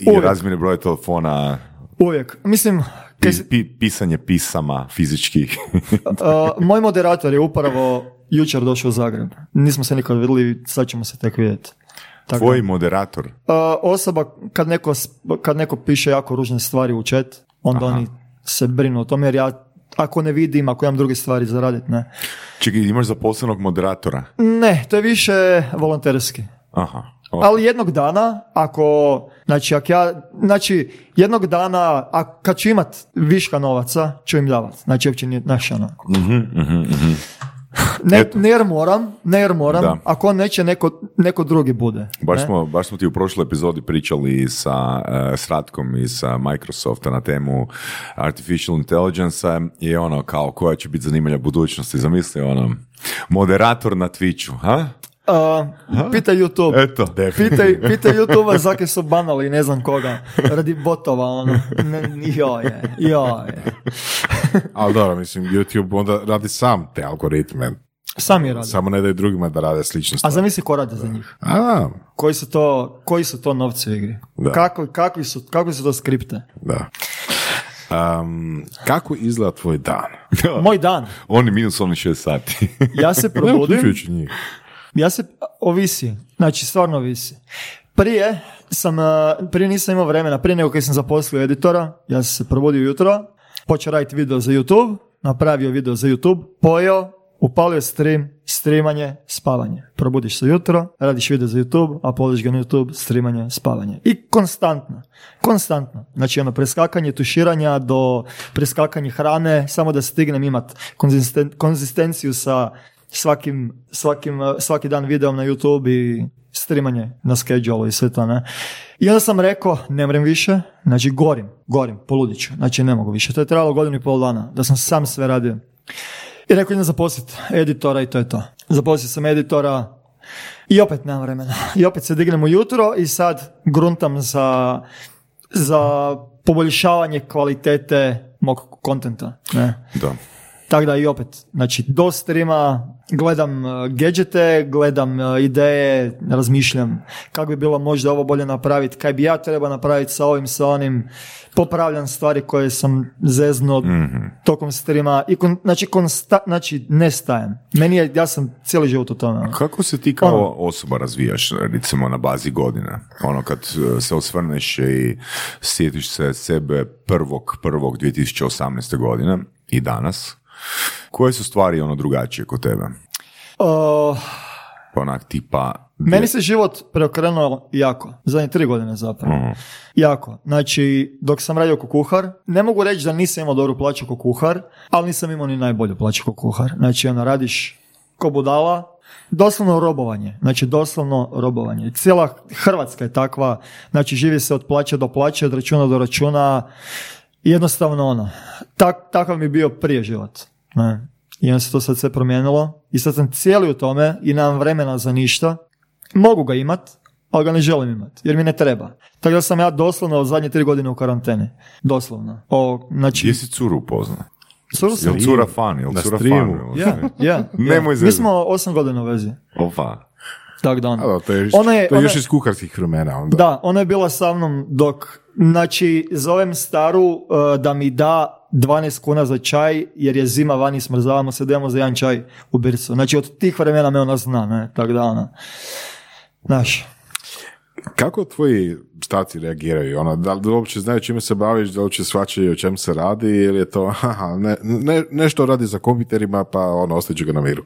[SPEAKER 4] i razmjene broja telefona,
[SPEAKER 3] Uvijek. Mislim, kaj
[SPEAKER 4] pi- pisanje pisama fizičkih?
[SPEAKER 3] Uh, moj moderator je upravo jučer došao u Zagreb. Nismo se nikad vidjeli, sad ćemo se tek vidjeti. Tako
[SPEAKER 4] Tvoj moderator?
[SPEAKER 3] Uh, osoba, kad neko, kad neko piše jako ružne stvari u chat, onda
[SPEAKER 4] Aha.
[SPEAKER 3] oni se brinu o tome, jer ja ako ne vidim, ako imam druge stvari za radit, ne.
[SPEAKER 4] Čekaj, imaš zaposlenog moderatora?
[SPEAKER 3] Ne, to je više volonterski.
[SPEAKER 4] Aha. O,
[SPEAKER 3] Ali jednog dana, ako, znači, ako ja, znači, jednog dana, a kad ću imat viška novaca, ću im davat. Znači, uopće nije, znaš, ono. Ne,
[SPEAKER 4] Eto.
[SPEAKER 3] ne jer moram, ne jer moram,
[SPEAKER 4] Da.
[SPEAKER 3] ako on neće, neko, neko drugi bude.
[SPEAKER 4] Baš
[SPEAKER 3] ne?
[SPEAKER 4] smo, baš smo ti u prošloj epizodi pričali sa, eh, s Ratkom i sa Microsofta na temu Artificial Intelligence i ono kao koja će biti zanimlja budućnosti. Zamisli ono, moderator na Twitchu, ha?
[SPEAKER 3] Uh, pitaj YouTube.
[SPEAKER 4] Eto.
[SPEAKER 3] Pitaj, pitaj YouTube zake su banali ne znam koga. Radi botova, ono. Ne, joje, joje.
[SPEAKER 2] Ali dobro, mislim, YouTube onda radi sam te algoritme.
[SPEAKER 3] Sam je radi.
[SPEAKER 2] Samo ne daju drugima da rade slične
[SPEAKER 3] A zamisli ko radi za njih.
[SPEAKER 2] A,
[SPEAKER 3] Koji su to, koji su to novci u igri?
[SPEAKER 2] Da.
[SPEAKER 3] Kako, kakvi, su, kakvi su to skripte?
[SPEAKER 2] da. Um, kako izgleda tvoj dan?
[SPEAKER 3] Moj dan.
[SPEAKER 4] Oni minus oni šest sati.
[SPEAKER 3] Ja se probudim.
[SPEAKER 2] njih.
[SPEAKER 3] Ja se, ovisi, znači stvarno ovisi. Prije sam, uh, prije nisam imao vremena, prije nego kad sam zaposlio editora, ja sam se probudio jutro, počeo raditi video za YouTube, napravio video za YouTube, pojeo, upalio stream, streamanje, spavanje. Probudiš se jutro, radiš video za YouTube, a poliš ga na YouTube, streamanje, spavanje. I konstantno, konstantno. Znači ono preskakanje tuširanja do preskakanje hrane, samo da stignem imat konzisten, konzistenciju sa svakim, svakim, svaki dan videom na YouTube i streamanje na schedule i sve to, ne. I onda sam rekao, ne mrem više, znači gorim, gorim, poludit ću, znači ne mogu više. To je trebalo godinu i pol dana, da sam sam sve radio. I rekao idem zaposliti editora i to je to. Zaposlio sam editora i opet nemam vremena. I opet se dignem ujutro i sad gruntam za, za poboljšavanje kvalitete mog kontenta. Ne.
[SPEAKER 4] da.
[SPEAKER 3] Tako da i opet, znači do streama gledam uh, gadgete, gledam uh, ideje, razmišljam kako bi bilo možda ovo bolje napraviti, kaj bi ja trebao napraviti sa ovim, sa onim, popravljam stvari koje sam zeznuo tokom streama i kon, znači, konsta, znači ne stajem. Meni je, ja sam cijeli život u tome. ono.
[SPEAKER 4] Kako se ti kao osoba razvijaš, recimo na bazi godina? Ono kad eh, se osvrneš i sjetiš se sebe prvog, prvog 2018. godine i danas, koje su stvari ono drugačije kod tebe?
[SPEAKER 3] Uh,
[SPEAKER 4] Onak tipa...
[SPEAKER 3] Meni se život preokrenuo jako, zadnje tri godine zapravo. Jako. Znači, dok sam radio kao kuhar, ne mogu reći da nisam imao dobru plaću kao kuhar, ali nisam imao ni najbolju plaću kao kuhar. Znači, ono, radiš ko budala, doslovno robovanje. Znači, doslovno robovanje. Cijela Hrvatska je takva, znači, živi se od plaće do plaće, od računa do računa, jednostavno ono, tak, takav mi je bio prije život. Ne. I onda se to sad sve promijenilo i sad sam cijeli u tome i nemam vremena za ništa. Mogu ga imat, ali ga ne želim imat, jer mi ne treba. Tako da sam ja doslovno od zadnje tri godine u karanteni. Doslovno. O, znači,
[SPEAKER 4] Gdje si curu upoznao?
[SPEAKER 3] curu sam-
[SPEAKER 4] Jel cura fan? Jel cura fan?
[SPEAKER 3] Ja, ja.
[SPEAKER 4] Nemoj.
[SPEAKER 3] Mi smo osam godina u vezi.
[SPEAKER 4] Opa.
[SPEAKER 3] Tako da ono.
[SPEAKER 2] To je,
[SPEAKER 3] Ona je-
[SPEAKER 2] to je još
[SPEAKER 3] ona-
[SPEAKER 2] iz kuharskih vremena. Onda.
[SPEAKER 3] Da, ona je bila sa mnom dok, znači, zovem staru uh, da mi da 12 kuna za čaj, jer je zima vani, smrzavamo se, idemo za jedan čaj u bircu. Znači, od tih vremena me ona zna, ne, tako da ona. Znaš,
[SPEAKER 2] Kako tvoji starci reagiraju? Ono, da li uopće znaju čime se baviš, da li uopće shvaćaju o čem se radi ili je to haha, ne, ne, nešto radi za kompjuterima pa ono, ostaću ga na miru.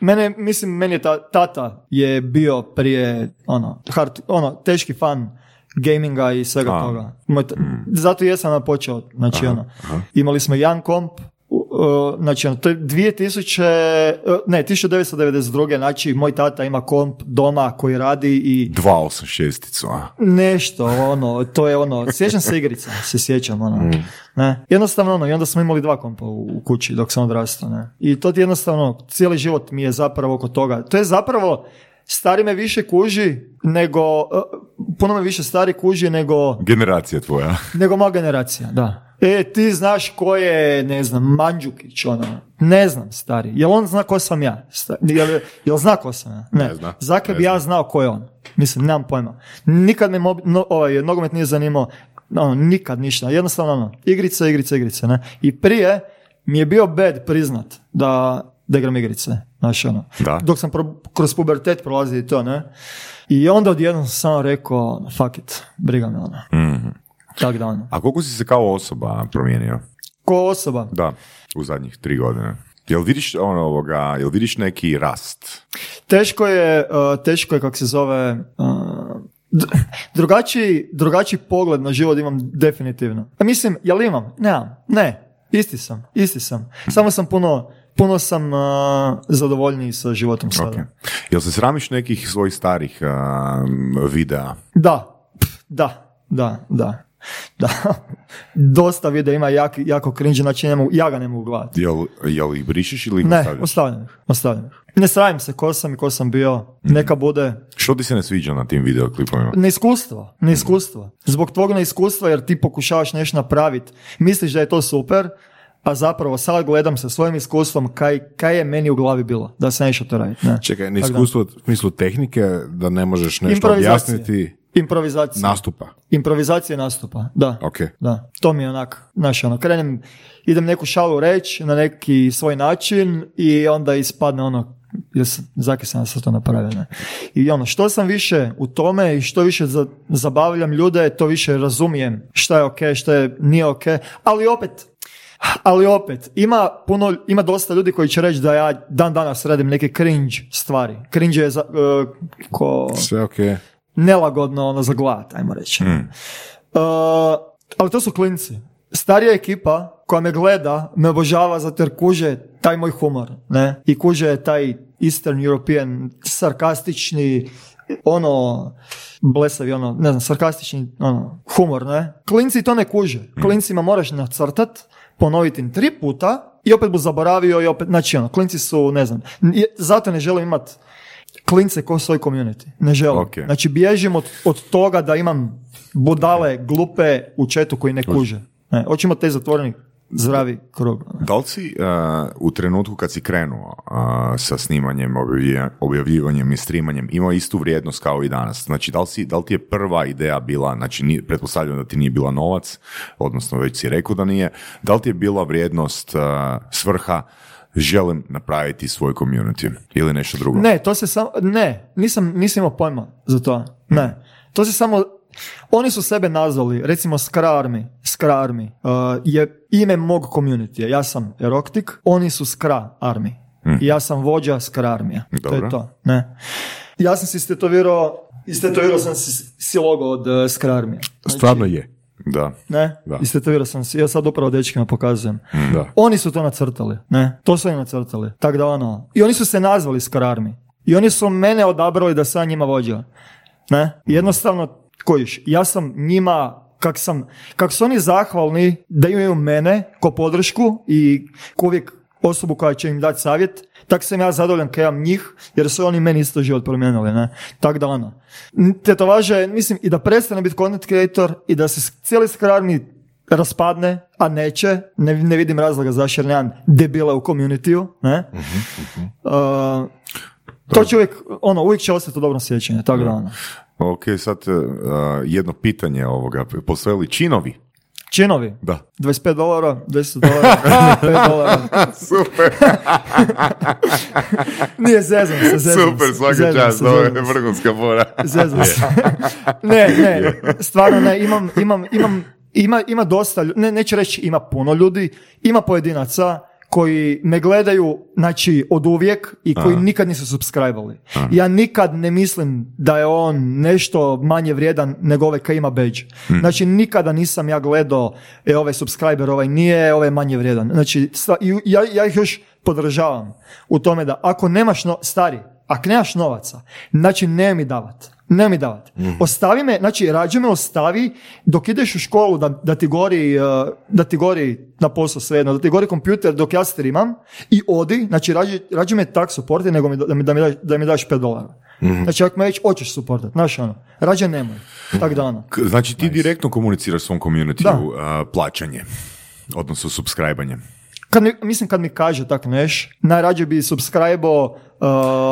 [SPEAKER 3] Mene, mislim, meni je ta, tata je bio prije, ono, hard, ono, teški fan gaminga i svega
[SPEAKER 4] A.
[SPEAKER 3] toga. Ta- Zato jesam ja počeo, znači ono, imali smo jedan komp, uh, znači ono, to je 2000, uh, ne, 1992. znači moj tata ima komp doma koji radi i
[SPEAKER 4] 286 a?
[SPEAKER 3] nešto, ono, to je ono, sjećam se igrica, se sjećam, ono, ne, jednostavno ono, i onda smo imali dva kompa u, u kući dok sam odrastao, ne, i to jednostavno, cijeli život mi je zapravo oko toga, to je zapravo, stari me više kuži nego, uh, puno me više stari kuži nego,
[SPEAKER 4] Generacija tvoja.
[SPEAKER 3] nego moja generacija, da. E, ti znaš ko je, ne znam, Mandžukić, ono, ne znam, stari. Jel on zna ko sam ja? Sta- Jel, jel zna ko sam ja? Ne.
[SPEAKER 4] Ne zna.
[SPEAKER 3] Zakaj bi ja
[SPEAKER 4] zna.
[SPEAKER 3] znao ko je on? Mislim, nemam pojma. Nikad me mob, no, ovaj, nogomet nije zanimao, ono, nikad ništa. Jednostavno, ono, igrice, igrice, igrice, ne? I prije mi je bio bad priznat da, da igram igrice, znaš, ono.
[SPEAKER 4] Da.
[SPEAKER 3] Dok sam pro- kroz pubertet prolazio i to, ne? I onda odjednom sam samo rekao, fuck it, briga me, ono.
[SPEAKER 4] Mhm.
[SPEAKER 3] Tak da, ono.
[SPEAKER 4] A koliko si se kao osoba promijenio?
[SPEAKER 3] Ko osoba?
[SPEAKER 4] Da, u zadnjih tri godine. Jel vidiš ono ovoga, jel vidiš neki rast?
[SPEAKER 3] Teško je, uh, teško je kako se zove, uh, d- drugačiji, drugačiji pogled na život imam definitivno. A mislim, jel imam? Nemam. Ne. Isti sam. Isti sam. Samo sam puno, puno sam uh, zadovoljniji sa životom sada.
[SPEAKER 4] Ok. Jel se sramiš nekih svojih starih um, videa?
[SPEAKER 3] Da. Da. Da. Da. Da. Dosta videa ima jak, jako cringe, znači ne mogu, ja ga ne mogu gledati.
[SPEAKER 4] Jel, jel ih brišeš ili ih
[SPEAKER 3] Ne, ostavljam ih. Ostavljam ih. Ne sravim se ko sam i ko sam bio. Neka bude
[SPEAKER 4] Što ti se ne sviđa na tim videoklipovima?
[SPEAKER 3] Neiskustvo, neiskustvo. Zbog tvog neiskustva jer ti pokušavaš nešto napraviti, misliš da je to super, a zapravo sad gledam sa svojim iskustvom kaj, kaj je meni u glavi bilo, da sam išao to raditi. Ne.
[SPEAKER 2] Čekaj,
[SPEAKER 3] Tako da.
[SPEAKER 2] neiskustvo u smislu tehnike, da ne možeš nešto objasniti
[SPEAKER 3] Improvizacija.
[SPEAKER 2] nastupa.
[SPEAKER 3] Improvizacija nastupa, da.
[SPEAKER 2] Ok.
[SPEAKER 3] Da, to mi je onak, znaš, ono, krenem, idem neku šalu reći na neki svoj način i onda ispadne ono, zaki sam se to napravio, ne. I ono, što sam više u tome i što više za, zabavljam ljude, to više razumijem šta je ok, šta je nije ok, ali opet, ali opet, ima puno, ima dosta ljudi koji će reći da ja dan danas radim neke cringe stvari. Cringe je za, e, ko
[SPEAKER 2] Sve ok.
[SPEAKER 3] nelagodno ono za gledat, ajmo reći.
[SPEAKER 4] Hmm.
[SPEAKER 3] Uh, ali to su klinci. Starija ekipa koja me gleda me obožava zato jer kuže taj moj humor, ne? I kuže taj Eastern European sarkastični ono blesavi, ono, ne znam, sarkastični ono, humor, ne? Klinci to ne kuže. Klincima moraš nacrtat, ponoviti im tri puta i opet bu zaboravio i opet, znači ono, klinci su, ne znam, zato ne želim imat klince ko svoj community. Ne želim.
[SPEAKER 4] Ok.
[SPEAKER 3] Znači bježim od, od toga da imam budale, glupe u četu koji ne kuže. Ne, imati taj zatvoreni zdravi krug.
[SPEAKER 4] Da li si uh, u trenutku kad si krenuo uh, sa snimanjem, objavljivanjem- i streamanjem imao istu vrijednost kao i danas? Znači, da li, si, da li ti je prva ideja bila, znači, pretpostavljam da ti nije bila novac, odnosno već si rekao da nije, da li ti je bila vrijednost uh, svrha želim napraviti svoj community ili nešto drugo?
[SPEAKER 3] Ne, to se samo, ne, nisam, nisam imao pojma za to. Ne, to se samo, oni su sebe nazvali, recimo Skra Army, Skra Army uh, je ime mog community. Ja sam Eroktik, oni su Skra Army. I ja sam vođa Skra Armija. To je to. Ne. Ja sam si istetovirao, istetovirao sam si, si logo od uh, Skra Armija.
[SPEAKER 2] Stvarno je.
[SPEAKER 4] Da.
[SPEAKER 3] Ne,
[SPEAKER 2] Da.
[SPEAKER 3] istetovirao sam si, ja sad upravo dečkima pokazujem.
[SPEAKER 2] Da.
[SPEAKER 3] Oni su to nacrtali, ne, to su oni nacrtali. Tako da ono, i oni su se nazvali Skararmi. I oni su mene odabrali da sam njima vođa. Ne, jednostavno, kojiš, ja sam njima, kak sam, kak su oni zahvalni da imaju mene ko podršku i ko uvijek osobu koja će im dati savjet, tak sam ja zadovoljan kad imam njih, jer su oni meni isto život promijenili, ne. Tako da ono, tetovaža mislim, i da prestane biti content creator i da se cijeli skrarni raspadne, a neće, ne, ne vidim razloga zašto jer nemam debila u communityu, ne. Uh, to će uvijek, ono, uvijek će ostati u dobrom sjećanju, tako da ono.
[SPEAKER 4] Ok, sad uh, jedno pitanje ovoga, postoje li činovi?
[SPEAKER 3] Činovi,
[SPEAKER 4] Da.
[SPEAKER 3] 25 dolara, 10 dolara, 5 dolara.
[SPEAKER 4] Super,
[SPEAKER 3] Nije zezam se, zezam se. zezam se, zezam se.
[SPEAKER 4] vrhunska fora.
[SPEAKER 3] Zezam se. ne, ne, stvarno ne, imam, imam, imam, ima, ima dosta, ne, neću reći ima puno ljudi, ima pojedinaca koji me gledaju znači od uvijek i koji nikad nisu subscribali. Ja nikad ne mislim da je on nešto manje vrijedan nego ovaj koji ima badge.
[SPEAKER 2] Hm.
[SPEAKER 3] Znači nikada nisam ja gledao e ovaj subscriber ovaj nije, ovaj je manje vrijedan. Znači ja, ja ih još podržavam u tome da ako nemaš no, stari, ako nemaš novaca, znači ne mi davat. Ne mi davat. Ostavi me, znači rađe me ostavi dok ideš u školu da, da ti gori, uh, da ti gori na posao svejedno, da ti gori kompjuter dok ja streamam i odi, znači rađe, rađe me tak supporti nego mi, da, mi, da, mi, daš, da mi daš 5 dolara. Znači ako me već hoćeš supportat, znaš ono, rađe nemoj. Tak da ono.
[SPEAKER 4] Znači ti direktno komuniciraš svom community
[SPEAKER 3] Da.
[SPEAKER 4] plaćanje, odnosno subscribanje.
[SPEAKER 3] Kad mi, mislim kad mi kaže tak neš, najrađe bi subscribe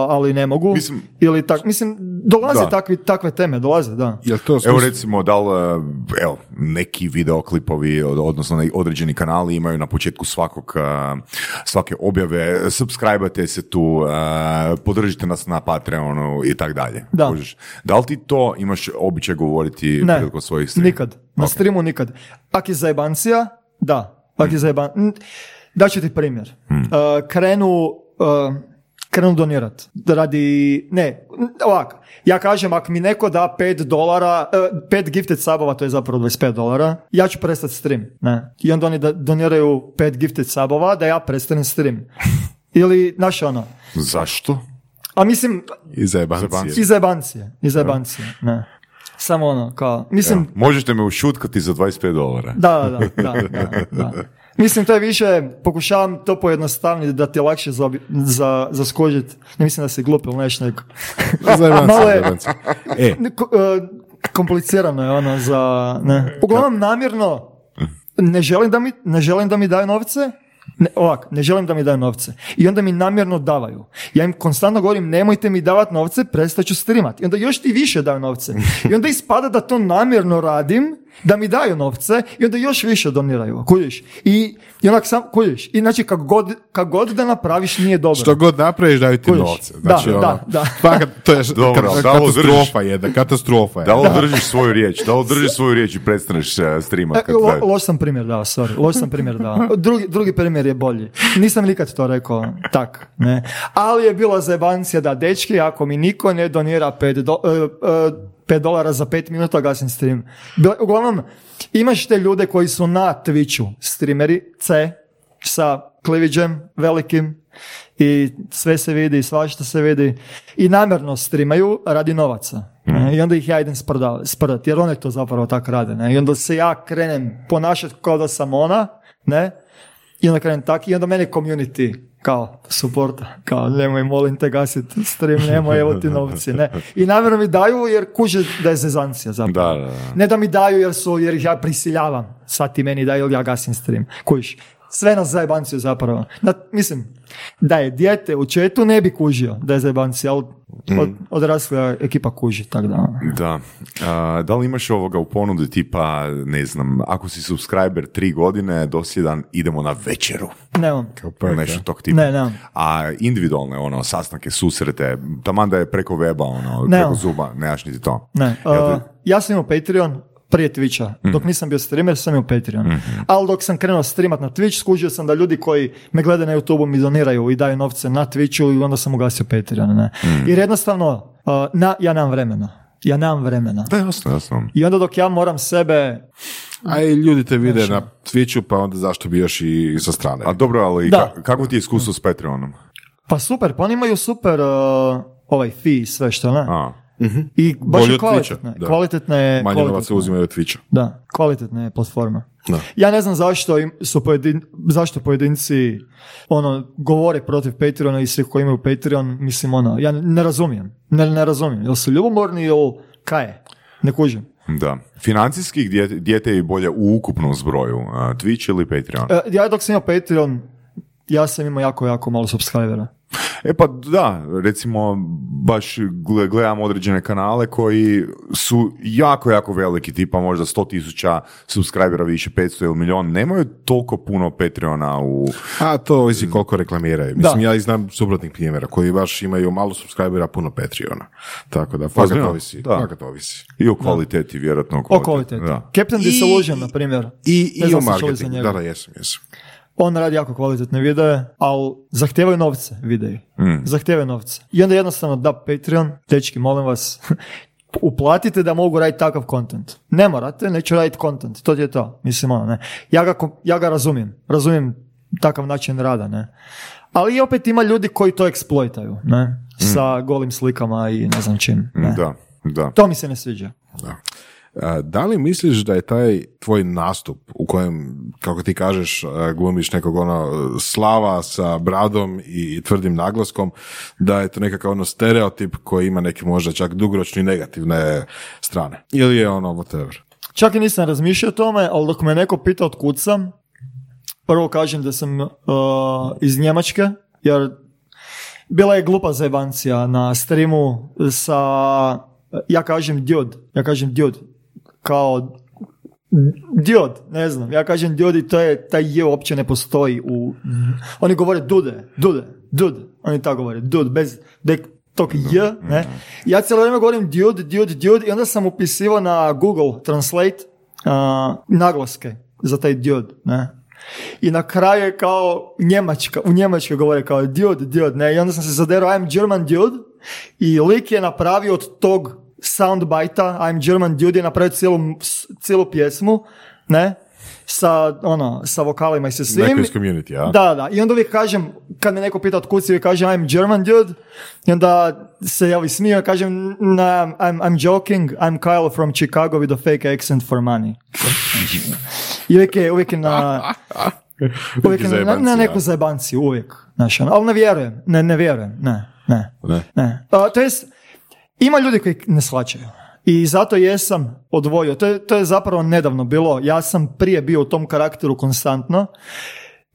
[SPEAKER 3] ali ne mogu.
[SPEAKER 4] Mislim-
[SPEAKER 3] Ili tak, mislim, dolaze
[SPEAKER 4] Da.
[SPEAKER 3] takvi, takve teme, dolaze, da.
[SPEAKER 2] Jel to
[SPEAKER 4] Evo recimo da li, uh, evo, neki videoklipovi, od- odnosno ne- određeni kanali imaju na početku svakog, uh, svake objave, subscribe se tu, uh, podržite nas na Patreonu i tak dalje.
[SPEAKER 3] Da.
[SPEAKER 4] Kužiš? Da li ti to imaš običaj govoriti
[SPEAKER 3] Ne,
[SPEAKER 4] prilikom svojih streama?
[SPEAKER 3] nikad. Na streamu nikad. Ak je zajebancija, da. Ak je zajeban... Daću ti primjer.
[SPEAKER 4] Hmm.
[SPEAKER 3] Uh, krenu, uh, krenu donirat. Radi, ne, ovako. Ja kažem, ako mi neko da 5 dolara, uh, 5 gifted subova, to je zapravo 25 dolara, ja ću prestati stream. Ne. I onda oni da doniraju 5 gifted subova da ja prestanem stream. Ili, znaš ono,
[SPEAKER 4] Zašto?
[SPEAKER 3] a mislim,
[SPEAKER 2] Iz zajebancije.
[SPEAKER 3] iz zajebancije, iz zajebancije, ne. Samo ono, kao, mislim,
[SPEAKER 4] Možete me ušutkati za 25 dolara.
[SPEAKER 3] Da, da, da, da, da. Mislim, to je više, pokušavam to pojednostavniti da ti je lakše za, za, za skužit. Ne mislim da si glup ili nešto.
[SPEAKER 2] Zajebancija,
[SPEAKER 3] Malo je-.
[SPEAKER 2] E,
[SPEAKER 3] e, komplicirano je ono za... Ne. Uglavnom, namjerno ne želim da mi, ne želim da mi daju novce, ne, ovak, ne želim da mi daju novce. I onda mi namjerno davaju. Ja im konstantno govorim, nemojte mi davati novce, prestat ću streamat. I onda još ti više daju novce. I onda ispada da to namjerno radim, da mi daju novce i onda još više doniraju. Kužiš? I, i onak sam, kužiš? I znači, kak god, kak god da napraviš, nije dobro.
[SPEAKER 2] što god napraviš daju ti
[SPEAKER 3] Kužiš?
[SPEAKER 2] novce. Znači,
[SPEAKER 3] Da,
[SPEAKER 2] ono,
[SPEAKER 3] da, da.
[SPEAKER 2] fakat, to je
[SPEAKER 4] Dobro,
[SPEAKER 2] kat-
[SPEAKER 4] da li držiš-
[SPEAKER 2] katastrofa jedna, katastrofa je.
[SPEAKER 4] Da li držiš svoju riječ? Da li držiš svoju riječ i prestaneš uh, streamat?
[SPEAKER 3] E,
[SPEAKER 4] kad
[SPEAKER 3] lo- loš sam primjer dao, sorry. Loš sam primjer dao. Drugi, drugi primjer je bolji. Nisam nikad to rekao tak, ne. Ali je bila zajebancija da, dečki, ako mi niko ne donira 5 do, e, e, 5 dolara za 5 minuta, gasim stream. Uglavnom, imaš te ljude koji su na Twitchu, streameri C, sa kliviđem velikim i sve se vidi, svašta se vidi i namjerno streamaju radi novaca. ne, I onda ih ja idem sprda, sprdat, jer one to zapravo tako rade. Ne? I onda se ja krenem ponašati kao da sam ona, ne? I onda krenem tak i onda mene community kao supporta, kao nemoj molim te gasiti stream, nemoj evo ti novci, ne. I namjerno mi daju jer kuže da je zezancija zapravo.
[SPEAKER 4] Da, da, da.
[SPEAKER 3] Ne da mi daju jer su, jer ih ja prisiljavam. Sad ti meni daju ili ja gasim stream. Kužiš. Sve nas zajebanciju zapravo. Da, mislim, da je dijete u četu ne bi kužio da je zajebancija, ali od, odrasla ekipa kuži, tako da. ono.
[SPEAKER 4] Da. A, da li imaš ovoga u ponudi tipa, ne znam, ako si subscriber tri godine, dosljedan, idemo na večeru.
[SPEAKER 3] Nemam.
[SPEAKER 4] Ili nešto tog tipa.
[SPEAKER 3] Ne, nemam.
[SPEAKER 4] A individualne, ono, sastanke, susrete, taman da je preko weba, ono,
[SPEAKER 3] Ne.
[SPEAKER 4] preko zuba, nemaš niti to.
[SPEAKER 3] Ne. Uh, ja sam imao Patreon prije Twitcha. Dok nisam bio streamer, sam imao Patreon. Ali dok sam krenuo streamat na Twitch, skužio sam da ljudi koji me gledaju na YouTube mi doniraju i daju novce na Twitchu i onda sam ugasio Patreon. Ne. Jer jednostavno, uh, na, ja nemam vremena. Ja nemam vremena.
[SPEAKER 4] Da, jasno, jasno.
[SPEAKER 3] I onda dok ja moram sebe...
[SPEAKER 2] A i ljudi te vide na Twitchu, pa onda zašto bi još i sa strane.
[SPEAKER 4] A dobro, ali
[SPEAKER 3] Da.
[SPEAKER 4] ka- kako ti je iskustvo s Patreonom?
[SPEAKER 3] Pa super, pa oni imaju super uh, ovaj fee sve što ne.
[SPEAKER 4] A,
[SPEAKER 3] I baš
[SPEAKER 2] Bolje
[SPEAKER 3] je.
[SPEAKER 2] Twitcha, da.
[SPEAKER 3] Kvalitetne,
[SPEAKER 2] Manje novaca
[SPEAKER 3] kvalitetne.
[SPEAKER 2] uzimaju od Twitcha.
[SPEAKER 3] Da, kvalitetne platforme.
[SPEAKER 2] Da.
[SPEAKER 3] Ja ne znam zašto im, su pojedin, zašto pojedinci ono, govore protiv Patreona i svih koji imaju Patreon, mislim ono, ja ne razumijem. Ne, ne razumijem. Jel su ljubomorni ili kaj je? Ne kužim.
[SPEAKER 4] da. Financijski gdje, gdje te je bolje u ukupnom zbroju? Twitch ili Patreon?
[SPEAKER 3] E, ja dok sam imao Patreon, ja sam imao jako, jako malo subscribera.
[SPEAKER 4] E pa da, recimo baš gle- gledam određene kanale koji su jako, jako veliki, tipa možda 100 tisuća subscribera više, 500 ili milion, nemaju toliko puno Patreona u...
[SPEAKER 2] A to ovisi koliko reklamiraju. Mislim,
[SPEAKER 3] Da.
[SPEAKER 2] ja i znam suprotnih primjera koji baš imaju malo subscribera, puno Patreona. Tako da, fakat ovisi.
[SPEAKER 4] Da.
[SPEAKER 2] Fakat ovisi.
[SPEAKER 4] I o kvaliteti, vjerojatno o
[SPEAKER 3] O
[SPEAKER 4] kvaliteti.
[SPEAKER 3] kvaliteti.
[SPEAKER 4] Da.
[SPEAKER 3] Captain
[SPEAKER 2] I-
[SPEAKER 3] Disillusion, na primjer.
[SPEAKER 2] I, i
[SPEAKER 3] čuli za
[SPEAKER 2] marketingu. Da, da, jesam, jesam.
[SPEAKER 3] On radi jako kvalitetne videe, ali zahtijevaju novce videi.
[SPEAKER 4] Mm.
[SPEAKER 3] Zahtijevaju novce. I onda jednostavno da Patreon, dečki, molim vas, uplatite da mogu raditi takav content. Ne morate, neću raditi content, to je to. Mislim, ono, ne. Ja ga, ja ga razumijem, razumijem takav način rada, ne. Ali opet ima ljudi koji to eksploitaju, ne, sa golim slikama i ne znam čim. Ne.
[SPEAKER 4] Da, da.
[SPEAKER 3] To mi se ne sviđa.
[SPEAKER 2] A, Da li misliš da je taj tvoj nastup u kojem, kako ti kažeš, glumiš nekog ono slava sa bradom i tvrdim naglaskom, da je to nekakav ono stereotip koji ima neke možda čak dugoročni negativne strane? Ili je ono whatever?
[SPEAKER 3] Čak i nisam razmišljao o tome, ali dok me neko pita od kud sam, prvo kažem da sam uh, iz Njemačke, jer bila je glupa zajebancija na streamu sa, ja kažem diod, ja kažem diod, kao diod, ne znam, ja kažem diod i to je, taj je uopće ne postoji u, oni govore dude, dude, dud, oni tako govore, dud, bez dek, tog j, ne, ja cijelo vrijeme govorim dude, dude, dude i onda sam upisivao na Google Translate a, naglaske za taj dude, ne, i na kraju je kao Njemačka, u Njemačkoj govore kao dude, dude, ne, i onda sam se zaderao I'm German dude i lik je napravio od tog soundbite-a I'm German dude je napravio cijelu, cijelu pjesmu, ne, sa, ono, sa vokalima i sa svim.
[SPEAKER 2] Neko iz community, a?
[SPEAKER 3] Da, da. I onda uvijek kažem, kad me neko pita od kud si, uvijek kažem I'm German dude. I onda se ja uvijek smiju, ja kažem no, I'm, I'm, joking, I'm Kyle from Chicago with a fake accent for money. I uvijek je, uvijek je na... Uvijek je na, na, neku zajebanciju, uvijek. Znaš, ono, ali ne vjerujem, ne, ne vjerujem, ne, ne.
[SPEAKER 2] Ne.
[SPEAKER 3] Ne. A, to jest, ima ljudi koji ne shvaćaju. I zato jesam odvojio. To je, to je zapravo nedavno bilo. Ja sam prije bio u tom karakteru konstantno.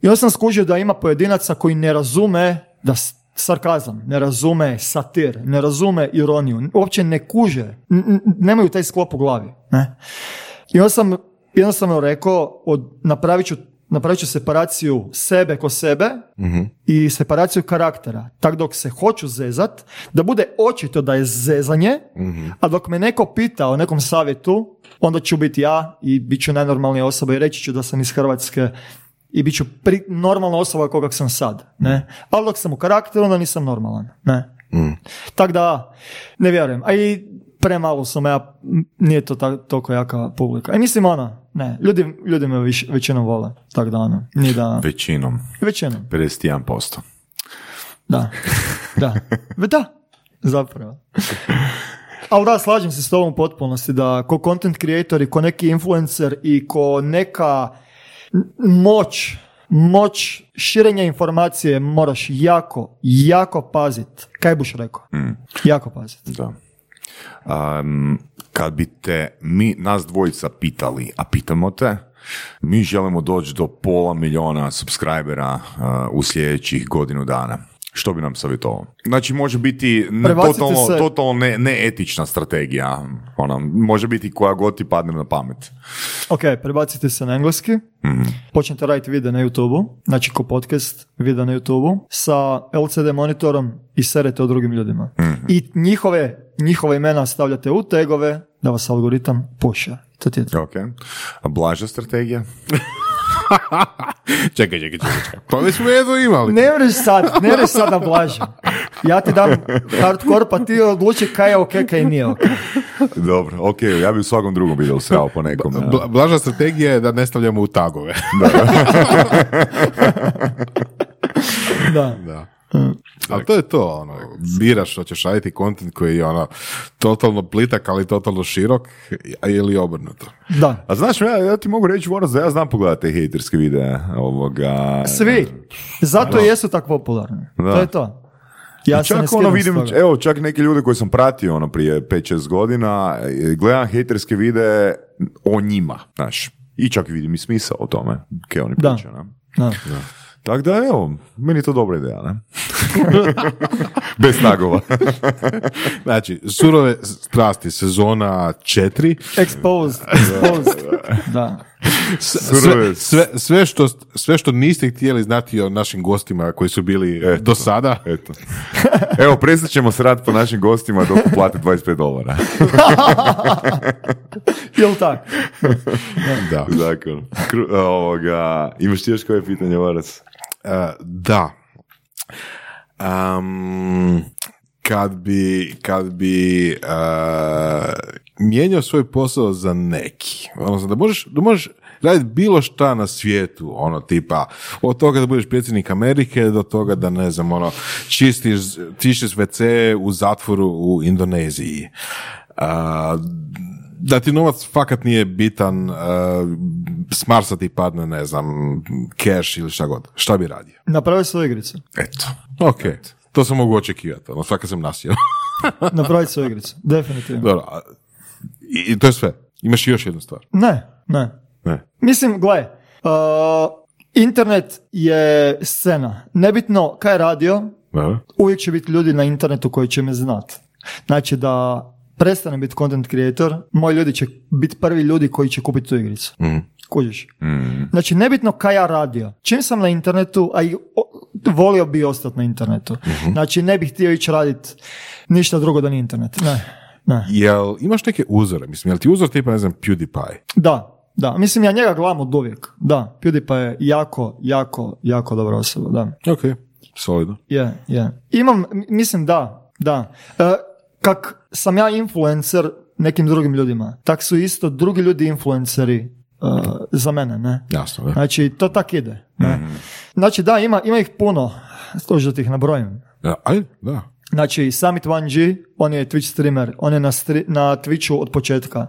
[SPEAKER 3] I onda sam skužio da ima pojedinaca koji ne razume da sarkazam, ne razume satir, ne razume ironiju, uopće ne kuže, n- nemaju taj sklop u glavi. Ne? I onda sam jednostavno rekao, od, napravit, ću, napravit ću separaciju sebe ko sebe i separaciju karaktera. Tak dok se hoću zezat, da bude očito da je zezanje, a dok me neko pita o nekom savjetu, onda ću biti ja i bit ću najnormalnija osoba i reći ću da sam iz Hrvatske i bit ću pri, normalna osoba koga sam sad. Ne? Ali dok sam u karakteru, onda nisam normalan. Ne? Tako da, ne vjerujem. A i premalo sam ja, m, nije to ta, toliko jaka publika. I mislim ono, ne, ljudi, ljudi me viš, većinom vole. Tako da ono, nije da...
[SPEAKER 4] Većinom.
[SPEAKER 3] Većinom,
[SPEAKER 4] 51%.
[SPEAKER 3] da. Da. Da, zapravo. Ali da, slažem se s tobom u potpunosti da ko content creator i ko neki influencer i ko neka moć, moć širenja informacije moraš jako, jako pazit. Kaj buš rekao? Jako pazit.
[SPEAKER 4] Da. Um, kad bi te mi, nas dvojica pitali, a pitamo te, mi želimo doći do pola miliona subscribera uh, u sljedećih godinu dana. Što bi nam savjetovao? Znači, može biti
[SPEAKER 3] Prebacite
[SPEAKER 4] totalno,
[SPEAKER 3] se-
[SPEAKER 4] totalno ne, neetična strategija. Ona, može biti koja god ti padne na pamet.
[SPEAKER 3] Ok, prebacite se na engleski, počnete raditi video na YouTube, znači ko podcast, video na YouTube, sa LCD monitorom i serete o drugim ljudima. I njihove, njihove imena stavljate u tegove da vas algoritam puša. To ti je to.
[SPEAKER 4] Ok. A blaža strategija?
[SPEAKER 2] Čekaj, čekaj, čekaj. čekaj. Pa već smo jedno imali.
[SPEAKER 3] Ne mreš sad, ne mreš sad da blažim. Ja ti dam hardcore, pa ti odluči kaj je ok, kaj nije ok.
[SPEAKER 4] Dobro, ok, ja bi u svakom drugom videu srao po nekom.
[SPEAKER 2] Bla- blaža strategija je da ne stavljamo u tagove.
[SPEAKER 3] Da.
[SPEAKER 2] da. Ali to je to, ono, biraš što ćeš raditi kontent koji je ono totalno plitak, ali totalno širok, a ili obrnuto.
[SPEAKER 3] Da.
[SPEAKER 4] A znaš, ja, ja ti mogu reći, Vorac, da ja znam pogledati te hejterske videe ovoga.
[SPEAKER 3] Svi. Zato jesu tako popularni.
[SPEAKER 4] Da.
[SPEAKER 3] To je to. Ja
[SPEAKER 4] čak ono vidim, evo čak neke ljude koje sam pratio ono prije 5-6 godina, gledam hejterske videe o njima, znaš. I čak vidim i smisao o tome, kaj oni
[SPEAKER 3] Da.
[SPEAKER 4] pričaju, ne?
[SPEAKER 3] Da.
[SPEAKER 4] Tako da, evo, meni je to dobra ideja, ne? Bez tagova.
[SPEAKER 2] Znači, surove strasti, sezona četiri.
[SPEAKER 3] Exposed, exposed. Da.
[SPEAKER 2] Sve, sve, sve, što, sve što niste htjeli znati o našim gostima koji su bili
[SPEAKER 4] Eto.
[SPEAKER 2] do sada.
[SPEAKER 4] Eto. Evo, prestat ćemo se rad po našim gostima dok plate 25 dolara.
[SPEAKER 3] Jel tak?
[SPEAKER 2] Da.
[SPEAKER 4] Zakon. Kru- ovoga, imaš ti još koje pitanje, Varac?
[SPEAKER 2] Da. Um, kad bi, kad bi uh, mijenjao svoj posao za neki, odnosno da možeš, da možeš raditi bilo šta na svijetu, ono tipa od toga da budeš predsjednik Amerike do toga da ne znam, ono čistiš, čistiš WC u zatvoru u Indoneziji. Uh, da ti novac fakat nije bitan, uh, s Marsa ti padne, ne znam, cash ili šta god. Šta bi radio?
[SPEAKER 3] Napravi svoju igricu.
[SPEAKER 2] Eto. Ok. To sam mogu očekivati. Ono, svaka sam nasio.
[SPEAKER 3] Napravi svoju igricu. Definitivno.
[SPEAKER 2] Dobro. I, I to je sve. Imaš još jednu stvar.
[SPEAKER 3] Ne, ne.
[SPEAKER 2] Ne.
[SPEAKER 3] Mislim, gle, uh, internet je scena. Nebitno kaj je radio,
[SPEAKER 2] Da.
[SPEAKER 3] uvijek će biti ljudi na internetu koji će me znat. Znači da prestane biti content creator, moji ljudi će biti prvi ljudi koji će kupiti tu igricu.
[SPEAKER 2] Mhm.
[SPEAKER 3] Kužiš? Znači, nebitno kaj ja radio. Čim sam na internetu, a i o- volio bi ostati na internetu. Znači, ne bih htio ići raditi ništa drugo da nije internet. Ne, ne.
[SPEAKER 2] Jel imaš neke uzore? Mislim, jel ti uzor tipa, ne znam, PewDiePie?
[SPEAKER 3] Da, da. Mislim, ja njega gledam od uvijek. Da, PewDiePie je jako, jako, jako dobra osoba, da.
[SPEAKER 2] Ok. Solidno.
[SPEAKER 3] Je, je. Imam, m- mislim da, da. E, kak sam ja influencer nekim drugim ljudima, tak su isto drugi ljudi influenceri e, za mene, ne?
[SPEAKER 2] Jasno.
[SPEAKER 3] Znači, to tak ide. Ne? Znači, da, ima, ima ih puno, to da ti ih nabrojim.
[SPEAKER 2] Ja, ajde, da.
[SPEAKER 3] Znači, Summit 1G, on je Twitch streamer, on je na, stri- na Twitchu od početka.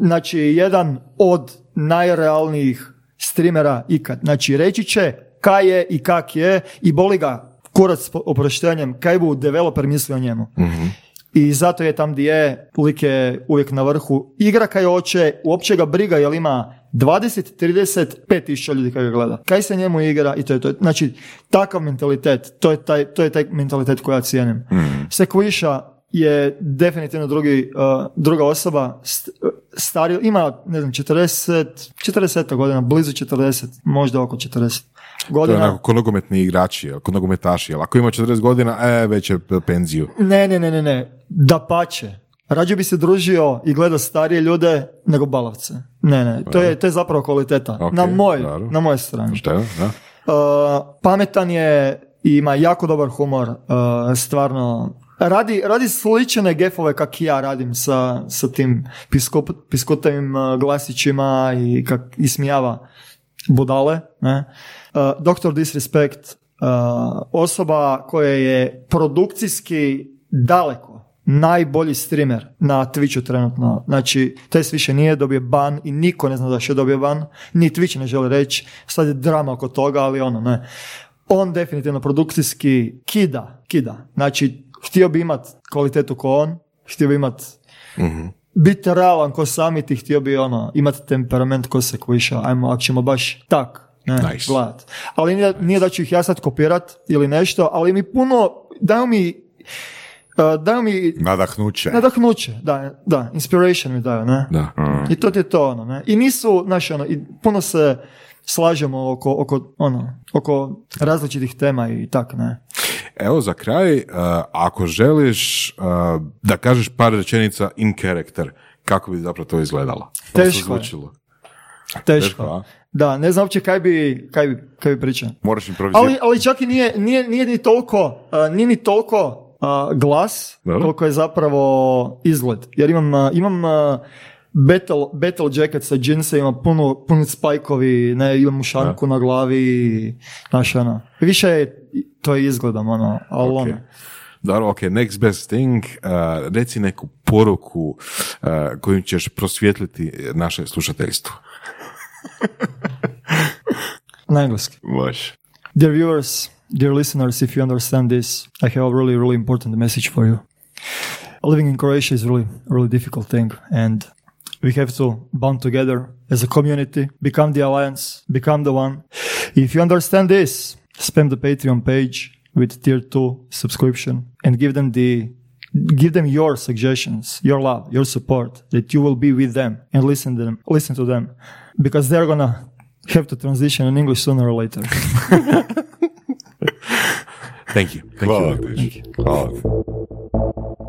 [SPEAKER 3] Znači, jedan od najrealnijih streamera ikad. Znači, reći će kaj je i kak je i boli ga kurac s oproštenjem, kaj bu developer mislio o njemu. I zato je tam gdje je, lik je uvijek na vrhu. Igra kaj hoće, uopće ga briga jel ima 20, 30, 5 tisuća ljudi kaj ga gleda. Kaj se njemu igra i to je to. Znači, takav mentalitet, to je taj, to je taj mentalitet koji ja cijenim. Sekviša je definitivno drugi, uh, druga osoba, st- stari, ima, ne znam, 40, 40 godina, blizu 40, možda oko 40
[SPEAKER 2] To je
[SPEAKER 3] godina.
[SPEAKER 2] onako ko nogometni igrači, jel, ko nogometaši. Jel, ako ima 40 godina, e, već je penziju.
[SPEAKER 3] Ne, ne, ne, ne, ne. Da pače. Rađe bi se družio i gledao starije ljude nego balavce. Ne, ne, to je, to je zapravo kvaliteta.
[SPEAKER 2] Ok,
[SPEAKER 3] na moj,
[SPEAKER 2] dobro.
[SPEAKER 3] na moje strani.
[SPEAKER 2] Šta je, da?
[SPEAKER 3] Uh, pametan je ima jako dobar humor, uh, stvarno. Radi, radi slične gefove kak ja radim sa, sa tim piskop, piskotavim uh, glasićima i kak ismijava budale. Ne? Uh, Dr. Disrespect, uh, osoba koja je produkcijski daleko najbolji streamer na Twitchu trenutno. Znači, Tess više nije dobio ban i niko ne zna da će dobio ban. Ni Twitch ne želi reći. Sad je drama oko toga, ali ono, ne. On definitivno produkcijski kida, kida. Znači, htio bi imat kvalitetu ko on, htio bi imat biti realan ko sami ti htio bi ono, imati temperament ko se kviša, ajmo, ako ćemo baš tak, ne,
[SPEAKER 2] Nice.
[SPEAKER 3] gledat. Ali nije, nije da ću ih ja sad kopirat ili nešto, ali mi puno, daju mi, uh, daju mi
[SPEAKER 4] Nadahnuće.
[SPEAKER 3] nadahnuće, da, da, inspiration mi daju, ne.
[SPEAKER 2] Da.
[SPEAKER 3] I to ti je to, ono, ne. I nisu, znaš, ono, i puno se slažemo oko, oko, ono, oko različitih tema i tak, ne.
[SPEAKER 2] Evo za kraj, uh, ako želiš uh, da kažeš par rečenica in character, kako bi zapravo to izgledalo?
[SPEAKER 3] Teško
[SPEAKER 2] zvučilo?
[SPEAKER 3] Teško.
[SPEAKER 2] a?
[SPEAKER 3] Da, ne znam uopće kaj bi, kaj bi, kaj bi pričao.
[SPEAKER 4] Moraš improvizirati.
[SPEAKER 3] Ali, ali čak i nije, nije, nije ni toliko, uh, nije ni toliko uh, glas,
[SPEAKER 2] Dobro.
[SPEAKER 3] koliko je zapravo izgled. Jer imam, uh, imam uh, battle, battle jacket sa džinsevima, puno, puno spajkovi, ne, imam ušanku na glavi, znaš, ono. Više je, to je izgledam, ono, ali
[SPEAKER 2] Ok.
[SPEAKER 3] ono.
[SPEAKER 2] Dobro, ok, next best thing, uh, reci neku poruku uh, kojim ćeš prosvjetliti naše slušateljstvo.
[SPEAKER 3] Na engleski.
[SPEAKER 4] Baš.
[SPEAKER 3] Dear viewers, dear listeners, if you understand this, I have a really, really important message for you. Living in Croatia is really, really difficult thing, and we have to bond together as a community, become the alliance, become the one. If you understand this, spam the Patreon page, with tier 2 subscription and give them the give them your suggestions, your love, your support, that you will be with them and listen to them, listen to them, because they're gonna have to transition in English sooner or later.
[SPEAKER 2] Thank you. Thank
[SPEAKER 4] Hvala
[SPEAKER 2] you.
[SPEAKER 4] ti. Hvala ti.